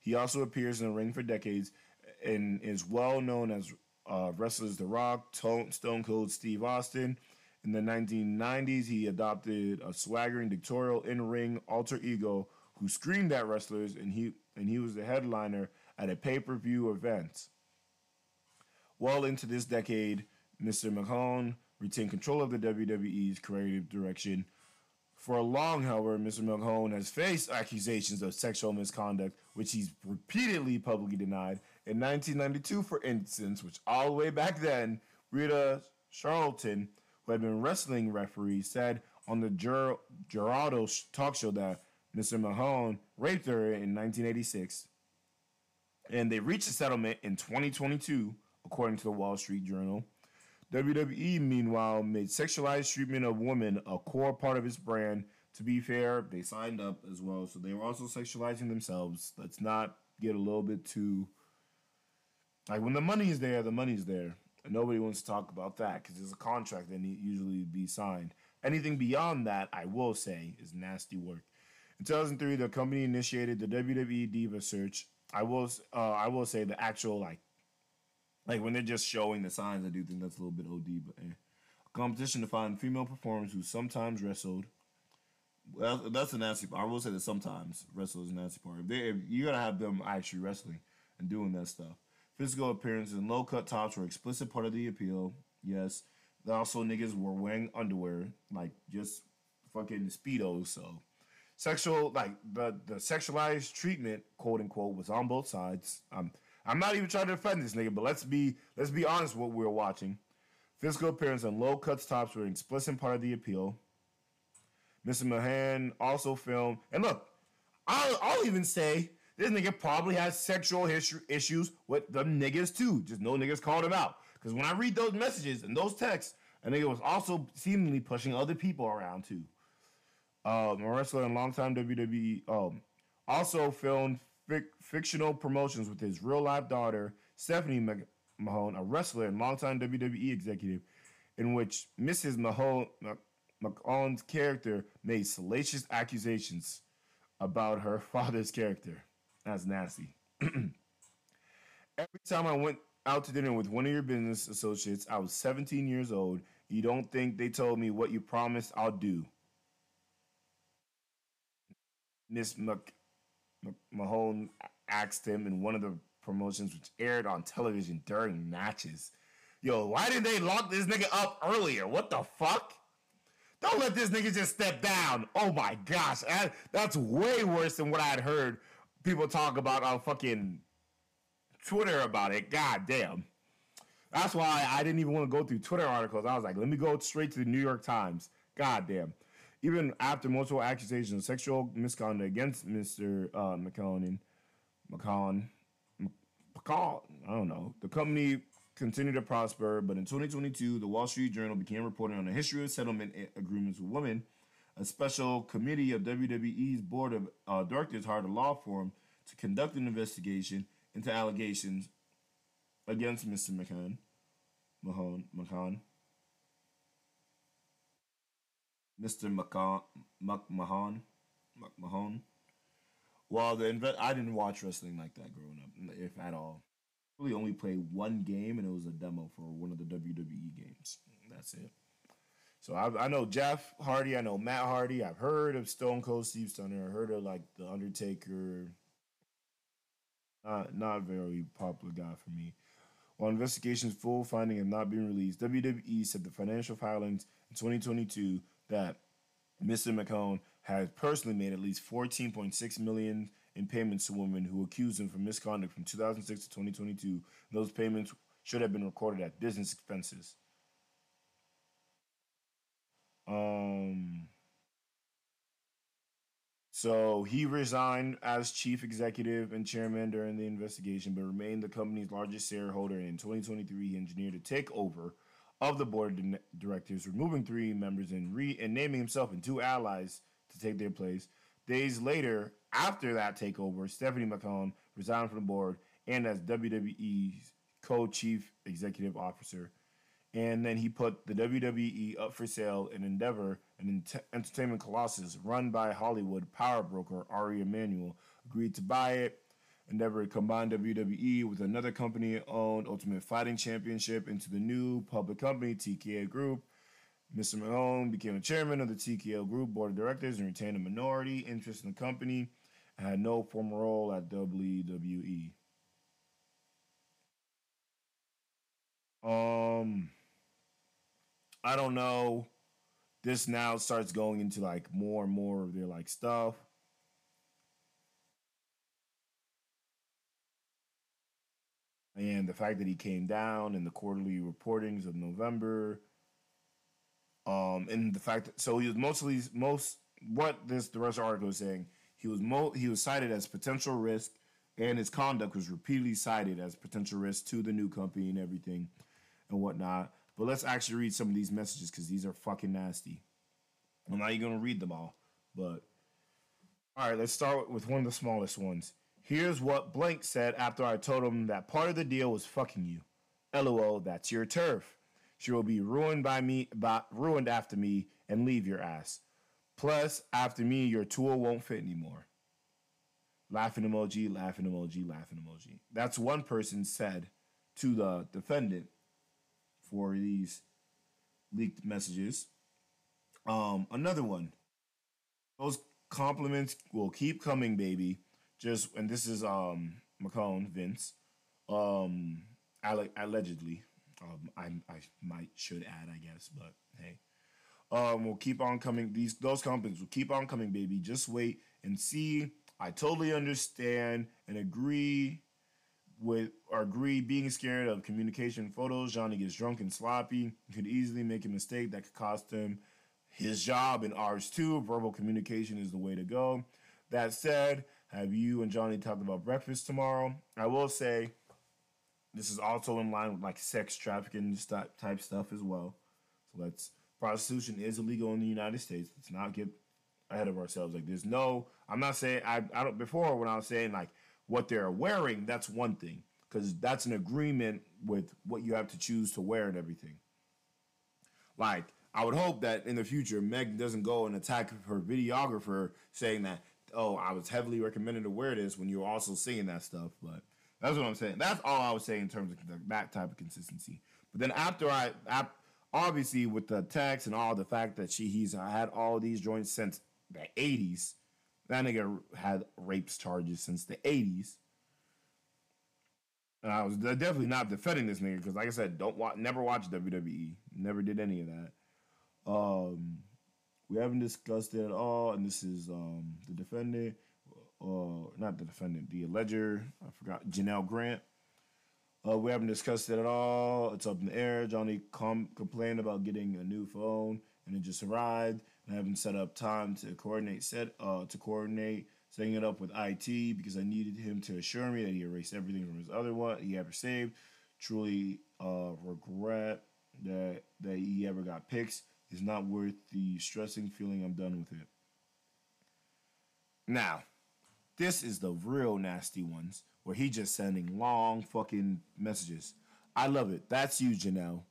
He also appears in the ring for decades and is well known as uh, wrestlers The Rock, Stone Cold Steve Austin. In the 1990s, he adopted a swaggering dictatorial in-ring alter ego who screamed at wrestlers, and he and he was the headliner at a pay-per-view event. Well into this decade, Mr. McMahon retained control of the WWE's creative direction. For a long, however, Mr. McMahon has faced accusations of sexual misconduct, which he's repeatedly publicly denied. In 1992, for instance, which all the way back then, Rita Chatterton, who had been wrestling referee, said on the Ger- Geraldo talk show that Mr. Mahone raped her in 1986. And they reached a settlement in 2022, according to the Wall Street Journal. WWE, meanwhile, made sexualized treatment of women a core part of its brand. To be fair, they signed up as well, so they were also sexualizing themselves. Let's not get a little bit too. Like, when the money is there, the money's there. And nobody wants to talk about that because there's a contract that need usually be signed. Anything beyond that, I will say, is nasty work. In 2003, the company initiated the WWE Diva Search. I will, uh, I will say the actual like, like when they're just showing the signs. I do think that's a little bit OD, but eh. a competition to find female performers who sometimes wrestled. Well, that's a nasty. Part. I will say that sometimes wrestlers nasty part. They, you gotta have them actually wrestling and doing that stuff. Physical appearances and low cut tops were explicit part of the appeal. Yes. Also, niggas were wearing underwear, like just fucking speedos. So sexual like the the sexualized treatment, quote unquote, was on both sides. Um, I'm not even trying to defend this nigga, but let's be let's be honest what we're watching. Physical appearance and low cuts tops were an explicit part of the appeal. Mr. Mahan also filmed, and look, I'll, I'll even say this nigga probably has sexual history issues with them niggas too. Just no niggas called him out. Because when I read those messages and those texts, a nigga was also seemingly pushing other people around too um, a wrestler and longtime WWE. Um, also filmed fic- fictional promotions with his real life daughter Stephanie Mahone, a wrestler and longtime WWE executive, in which Mrs. Mahone McMahon's character made salacious accusations about her father's character. That's nasty. Every time I went out to dinner with one of your business associates, I was 17 years old. You don't think they told me what you promised I'll do? Miss Mc, M- Mahone asked him in one of the promotions, which aired on television during matches, "Yo, why didn't they lock this nigga up earlier? What the fuck? Don't let this nigga just step down. Oh my gosh, that- that's way worse than what I had heard people talk about on fucking Twitter about it. God damn." That's why I didn't even want to go through Twitter articles. I was like, let me go straight to the New York Times. God damn. Even after multiple accusations of sexual misconduct against Mr. Uh, McConan, McCon, McCall, I don't know. The company continued to prosper, but in 2022, the Wall Street Journal began reporting on a history of settlement agreements with women. A special committee of WWE's board of uh, directors hired a law firm to conduct an investigation into allegations against Mr. McCann, Mahone, McCann, Mr. McMahon, McMahon. Well, the inve- I didn't watch wrestling like that growing up, if at all. Really only played one game, and it was a demo for one of the WWE games. That's it. So I, I know Jeff Hardy, I know Matt Hardy. I've heard of Stone Cold Steve Stunner. I heard of like the Undertaker. Not not very popular guy for me. While investigation's full finding have not been released, WWE said the financial filings in 2022 that Mr. McCone has personally made at least 14.6 million in payments to women who accused him for misconduct from 2006 to 2022. Those payments should have been recorded at business expenses. Um. So he resigned as chief executive and chairman during the investigation, but remained the company's largest shareholder. And in 2023, he engineered a takeover of the board of directors, removing three members and re and naming himself and two allies to take their place. Days later, after that takeover, Stephanie McCon resigned from the board and as WWE's co-chief executive officer. And then he put the WWE up for sale in Endeavor, an ent- entertainment colossus run by Hollywood power broker Ari Emanuel, agreed to buy it. Endeavor combined WWE with another company owned Ultimate Fighting Championship into the new public company, TKO Group. Mr. Mahone became the chairman of the TKO Group board of directors and retained a minority interest in the company had no formal role at WWE. Um, I don't know. This now starts going into like more and more of their like stuff. And the fact that he came down in the quarterly reportings of November. Um, and the fact that so he was mostly most what this the rest of the article is saying, he was mo he was cited as potential risk and his conduct was repeatedly cited as potential risk to the new company and everything and whatnot. But let's actually read some of these messages because these are fucking nasty. I'm not even gonna read them all, but all right, let's start with one of the smallest ones. Here's what Blank said after I told him that part of the deal was fucking you. LOL, that's your turf. She will be ruined by me, by, ruined after me, and leave your ass. Plus, after me, your tool won't fit anymore. Laughing emoji, laughing emoji, laughing emoji. That's one person said to the defendant for these leaked messages. Um, another one. Those compliments will keep coming, baby. Just and this is um McCone Vince, um, alle- allegedly. Um, I I might should add, I guess, but hey, um, will keep on coming. These those companies will keep on coming, baby. Just wait and see. I totally understand and agree with or agree being scared of communication photos. Johnny gets drunk and sloppy. Could easily make a mistake that could cost him his job and ours too. Verbal communication is the way to go. That said, have you and Johnny talked about breakfast tomorrow? I will say this is also in line with like sex trafficking type stuff as well. So let's prostitution is illegal in the United States. Let's not get ahead of ourselves. Like there's no I'm not saying I I don't before when I was saying like what they're wearing, that's one thing. Because that's an agreement with what you have to choose to wear and everything. Like, I would hope that in the future, Meg doesn't go and attack her videographer saying that, oh, I was heavily recommended to wear this when you're also saying that stuff. But that's what I'm saying. That's all I was saying in terms of that type of consistency. But then after I, obviously with the text and all the fact that she he's had all these joints since the 80s, That nigga had rapes charges since the 80s. And I was definitely not defending this nigga because, like I said, don't watch, never watch WWE, never did any of that. Um, we haven't discussed it at all, and this is um the defendant, uh, not the defendant, the alleger. I forgot Janelle Grant. Uh, we haven't discussed it at all. It's up in the air. Johnny com- complained about getting a new phone, and it just arrived. I haven't set up time to coordinate set uh to coordinate setting it up with IT because I needed him to assure me that he erased everything from his other one he ever saved. Truly uh regret that that he ever got pics. It's not worth the stressing feeling I'm done with it. Now, this is the real nasty ones where he just sending long fucking messages. I love it. That's you, Janelle.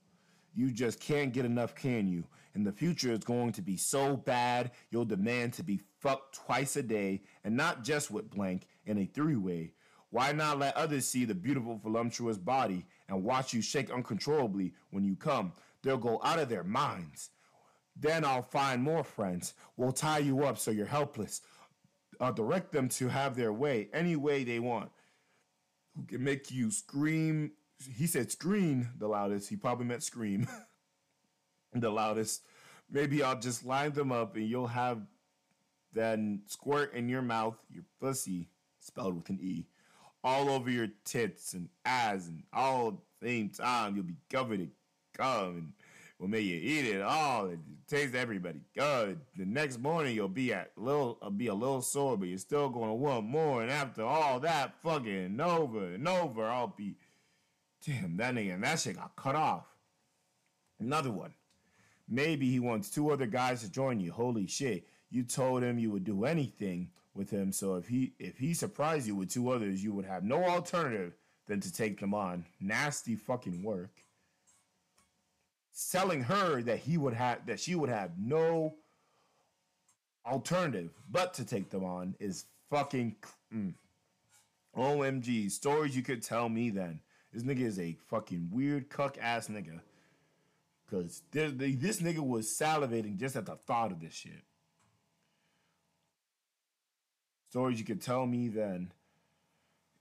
You just can't get enough, can you? In the future, it's going to be so bad, you'll demand to be fucked twice a day, and not just with blank, in a three way. Why not let others see the beautiful, voluptuous body and watch you shake uncontrollably when you come? They'll go out of their minds. Then I'll find more friends. We'll tie you up so you're helpless. I'll direct them to have their way, any way they want. Who can make you scream? He said scream the loudest. He probably meant scream the loudest. Maybe I'll just line them up and you'll have then squirt in your mouth, your pussy, spelled with an E, all over your tits and ass and all at the same time. You'll be covered in cum and will make you eat it all and taste everybody good. The next morning you'll be at little uh, be a little sore, but you're still gonna want more. And after all that fucking over and over, I'll be damn that nigga and that shit got cut off. Another one. Maybe he wants two other guys to join you. Holy shit. You told him you would do anything with him, so if he if he surprised you with two others, you would have no alternative than to take them on. Nasty fucking work. Telling her that he would have that she would have no alternative but to take them on is fucking mm. OMG. Stories you could tell me then. This nigga is a fucking weird cuck ass nigga. Cause this nigga was salivating just at the thought of this shit. Stories you could tell me then.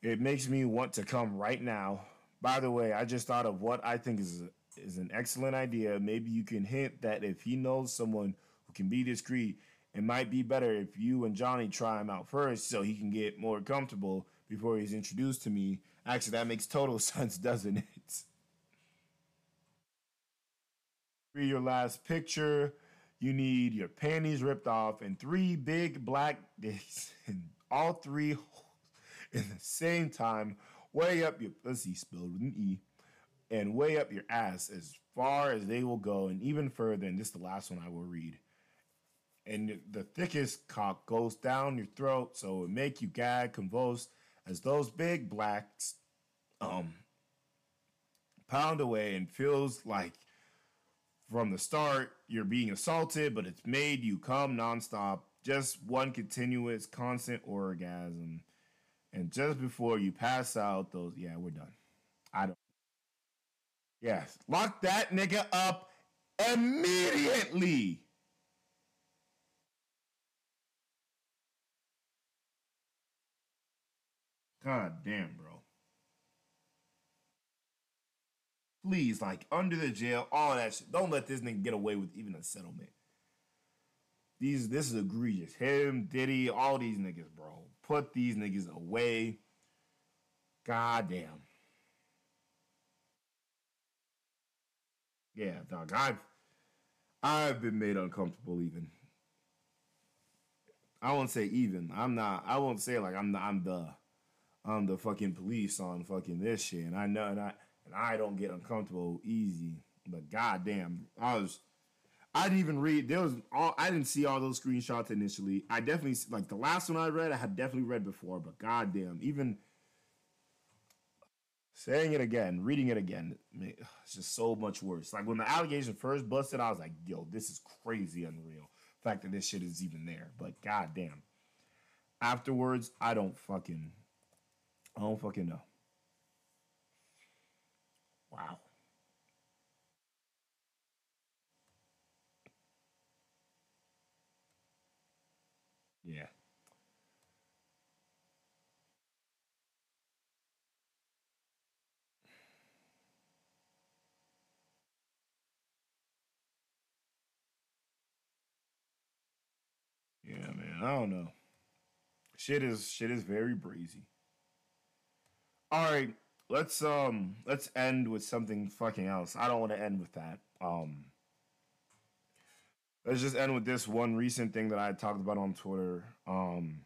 It makes me want to come right now. By the way, I just thought of what I think is is an excellent idea. Maybe you can hint that if he knows someone who can be discreet, it might be better if you and Johnny try him out first so he can get more comfortable before he's introduced to me. Actually, that makes total sense, doesn't it? For your last picture, you need your panties ripped off and three big black dicks in all three holes in the same time, way up your pussy spelled with an E, and way up your ass as far as they will go, and even further. And this is the last one I will read. And the thickest cock goes down your throat, so it make you gag, convulse, as those big blacks um pound away and feels like from the start you're being assaulted, but it's made you come nonstop, just one continuous constant orgasm. And just before you pass out, those yeah, we're done. I don't Yes. Lock that nigga up immediately. God damn, bro. Please, like under the jail, all that shit. Don't let this nigga get away with even a settlement. These this is egregious. Him, Diddy, all these niggas, bro. Put these niggas away. God damn. Yeah, dog. I've I've been made uncomfortable even. I won't say even. I'm not I won't say like I'm the I'm the I'm the fucking police on fucking this shit. And I know and I and I don't get uncomfortable easy. But goddamn, I was I didn't even read. There was all I didn't see all those screenshots initially. I definitely like the last one I read. I had definitely read before, but goddamn, even saying it again, reading it again, it's just so much worse. Like when the allegation first busted, I was like, "Yo, this is crazy, unreal." The fact that this shit is even there, but goddamn. Afterwards, I don't fucking, I don't fucking know. Wow. Yeah. I don't know. Shit is shit is very breezy. All right, let's um let's end with something fucking else. I don't want to end with that. Um let's just end with this one recent thing that I talked about on Twitter. Um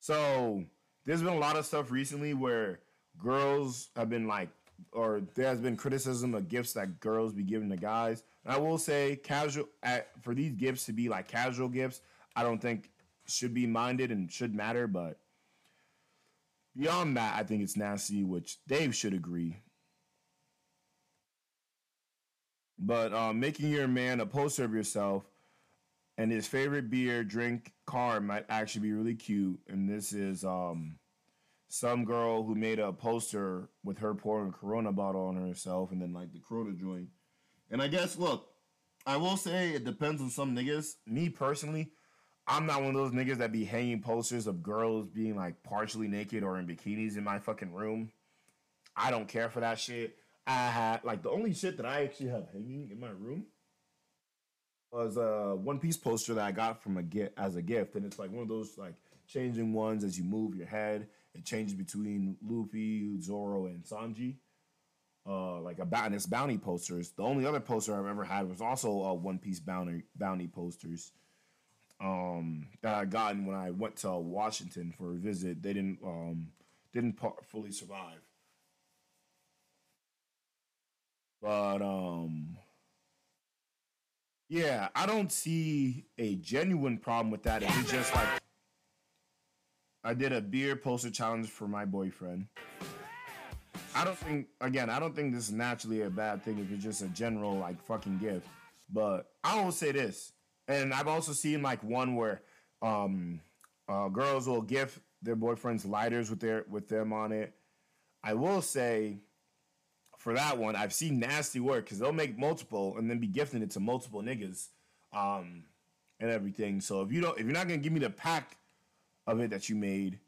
so there's been a lot of stuff recently where girls have been like or there has been criticism of gifts that girls be giving to guys. And I will say casual at, for these gifts to be like casual gifts, I don't think should be minded and should matter, but beyond that, I think it's nasty, which Dave should agree. But um, making your man a poster of yourself and his favorite beer, drink, car might actually be really cute. And this is um, some girl who made a poster with her pouring a Corona bottle on herself and then like the Corona joint. And I guess, look, I will say it depends on some niggas. Me personally, I'm not one of those niggas that be hanging posters of girls being like partially naked or in bikinis in my fucking room. I don't care for that shit. I had like the only shit that I actually have hanging in my room was a One Piece poster that I got from a gift as a gift, and it's like one of those like changing ones as you move your head. It changes between Luffy, Zoro, and Sanji. Uh, like a bounty, bounty posters. The only other poster I've ever had was also a One Piece bounty bounty posters. Um, that I gotten when I went to Washington for a visit. They didn't um didn't fully survive. But um yeah, I don't see a genuine problem with that. It's just like I did a beer poster challenge for my boyfriend. I don't think again, I don't think this is naturally a bad thing if it's just a general like fucking gift. But I will say this. And I've also seen like one where um uh, girls will gift their boyfriends lighters with their with them on it. I will say for that one, I've seen nasty work because they'll make multiple and then be gifting it to multiple niggas, um, and everything. So if you don't, if you're not gonna give me the pack of it that you made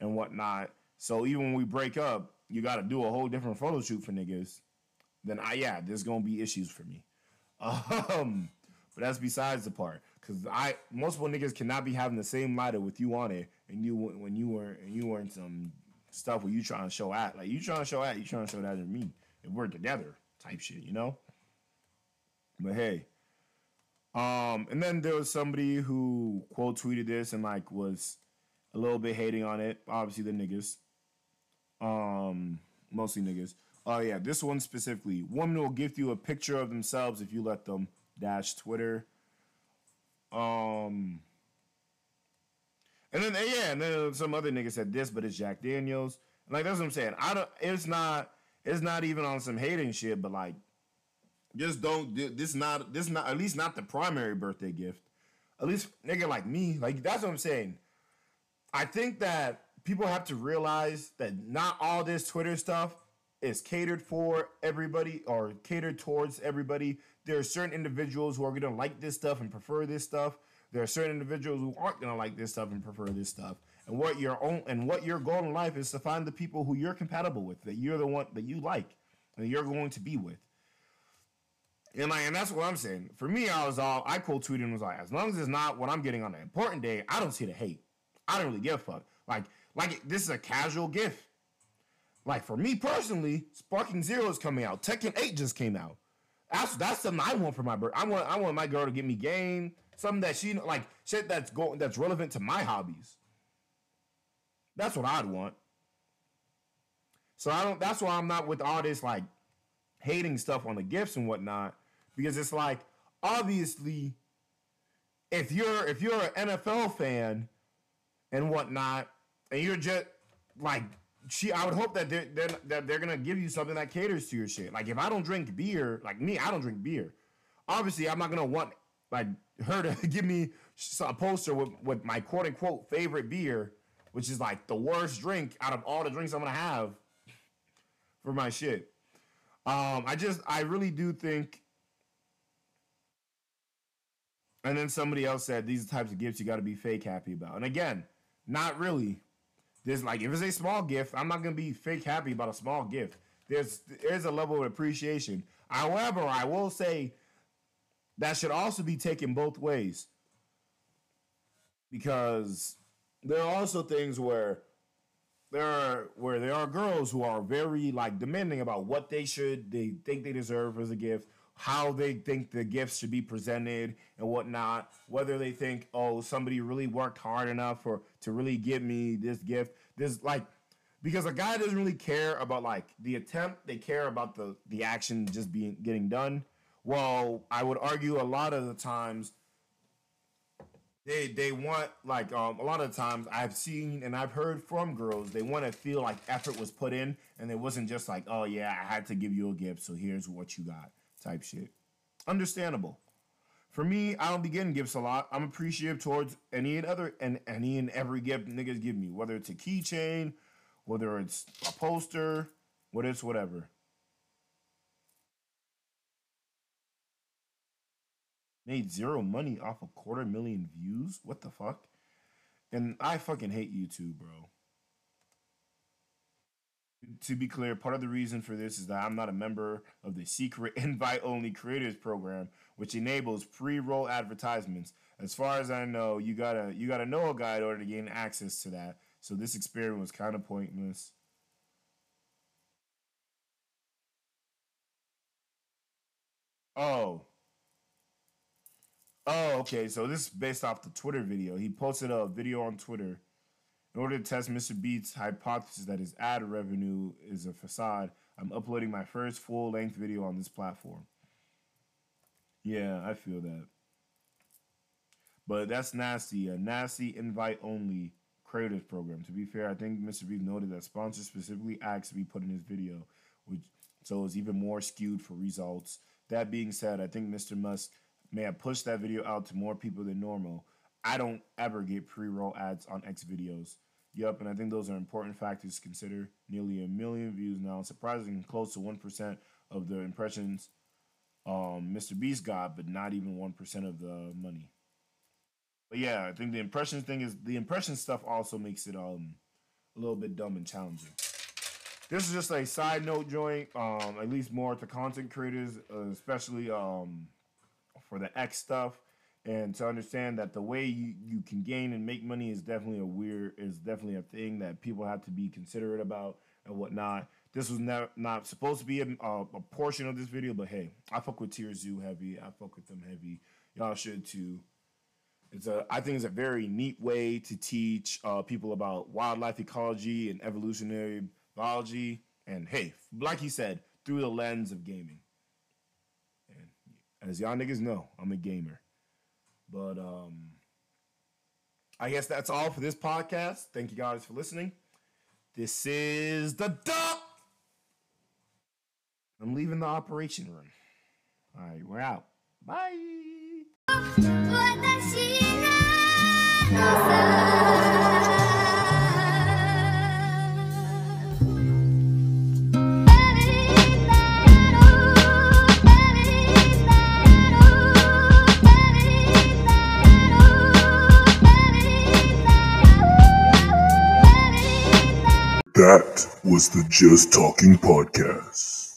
and whatnot, so even when we break up, you got to do a whole different photo shoot for niggas. Then I yeah, there's gonna be issues for me. Um, but that's besides the part. Cause I multiple niggas cannot be having the same lighter with you on it, and you when you were and you were in some stuff where you trying to show at like you trying to show at you trying to show that to me and we're together type shit, you know. But hey, um, and then there was somebody who quote tweeted this and like was a little bit hating on it. Obviously, the niggas, um, mostly niggas. Oh yeah, this one specifically. Woman will gift you a picture of themselves if you let them. Dash Twitter. Um, and then yeah, and then some other nigga said this, but it's Jack Daniels. Like that's what I'm saying. I don't. It's not. It's not even on some hating shit, but like, just don't. This not. This not. At least not the primary birthday gift. At least nigga like me. Like that's what I'm saying. I think that people have to realize that not all this Twitter stuff is catered for everybody or catered towards everybody. There are certain individuals who are gonna like this stuff and prefer this stuff. There are certain individuals who aren't gonna like this stuff and prefer this stuff. And what your own and what your goal in life is to find the people who you're compatible with, that you're the one that you like, and you're going to be with. And like, and that's what I'm saying. For me, I was all I quote tweeted and was like, as long as it's not what I'm getting on an important day, I don't see the hate. I don't really give a fuck. Like, like this is a casual gift. Like for me personally, Sparking Zero is coming out. Tekken 8 just came out. That's that's something I want for my birthday. I want I want my girl to get me game, something that she like shit that's going that's relevant to my hobbies. That's what I'd want. So I don't. That's why I'm not with all this like hating stuff on the gifts and whatnot because it's like obviously if you're if you're an NFL fan and whatnot and you're just like she I would hope that they're, they're that they're gonna give you something that caters to your shit. Like if I don't drink beer, like me, I don't drink beer. Obviously, I'm not gonna want like her to give me a poster with, with my quote unquote favorite beer, which is like the worst drink out of all the drinks I'm gonna have for my shit. Um, I just I really do think. And then somebody else said these types of gifts you got to be fake happy about. And again, not really. There's like if it's a small gift, I'm not gonna be fake happy about a small gift. There's there's a level of appreciation. However, I will say that should also be taken both ways. because there are also things where there are where there are girls who are very like demanding about what they should they think they deserve as a gift how they think the gifts should be presented and whatnot whether they think oh somebody really worked hard enough for to really give me this gift. This like because a guy doesn't really care about like the attempt. They care about the the action just being getting done. Well i would argue a lot of the times they they want like um a lot of times I've seen and I've heard from girls they want to feel like effort was put in and it wasn't just like oh yeah I had to give you a gift so here's what you got type shit. Understandable. For me, I don't be getting gifts a lot. I'm appreciative towards any and other and any and every gift niggas give me, whether it's a keychain, whether it's a poster, whether it's whatever. made zero money off a quarter million views. What the fuck? And I fucking hate YouTube, bro. To be clear, part of the reason for this is that I'm not a member of the secret invite only creators program, which enables pre-roll advertisements. As far as I know, you gotta you gotta know a guy in order to gain access to that. So this experiment was kind of pointless. Oh, Oh, okay. So this is based off the Twitter video. He posted a video on Twitter. In order to test Mr. Beast's hypothesis that his ad revenue is a facade, I'm uploading my first full length video on this platform. Yeah, I feel that. But that's nasty. A nasty invite only creators program. To be fair, I think Mr. Beats noted that sponsors specifically asked to be put in his video, which so it's even more skewed for results. That being said, I think Mr. Musk may have pushed that video out to more people than normal. I don't ever get pre-roll ads on X videos. Yup, and I think those are important factors to consider. Nearly a million views now, surprisingly close to one percent of the impressions um, Mr. Beast got, but not even one percent of the money. But yeah, I think the impression thing is the impression stuff also makes it um a little bit dumb and challenging. This is just a side note joint, um, at least more to content creators, uh, especially um for the X stuff and to understand that the way you, you can gain and make money is definitely a weird is definitely a thing that people have to be considerate about and whatnot. This was not not supposed to be a, a, a portion of this video, but hey, I fuck with TierZoo heavy. I fuck with them heavy. Y'all should too. It's a I think it's a very neat way to teach uh, people about wildlife ecology and evolutionary biology. And hey, like he said, through the lens of gaming. And as y'all niggas know, I'm a gamer. But um I guess that's all for this podcast. Thank you guys for listening. This is the duck. I'm leaving the operation room. All right, we're out. Bye. That was the Just Talking Podcast.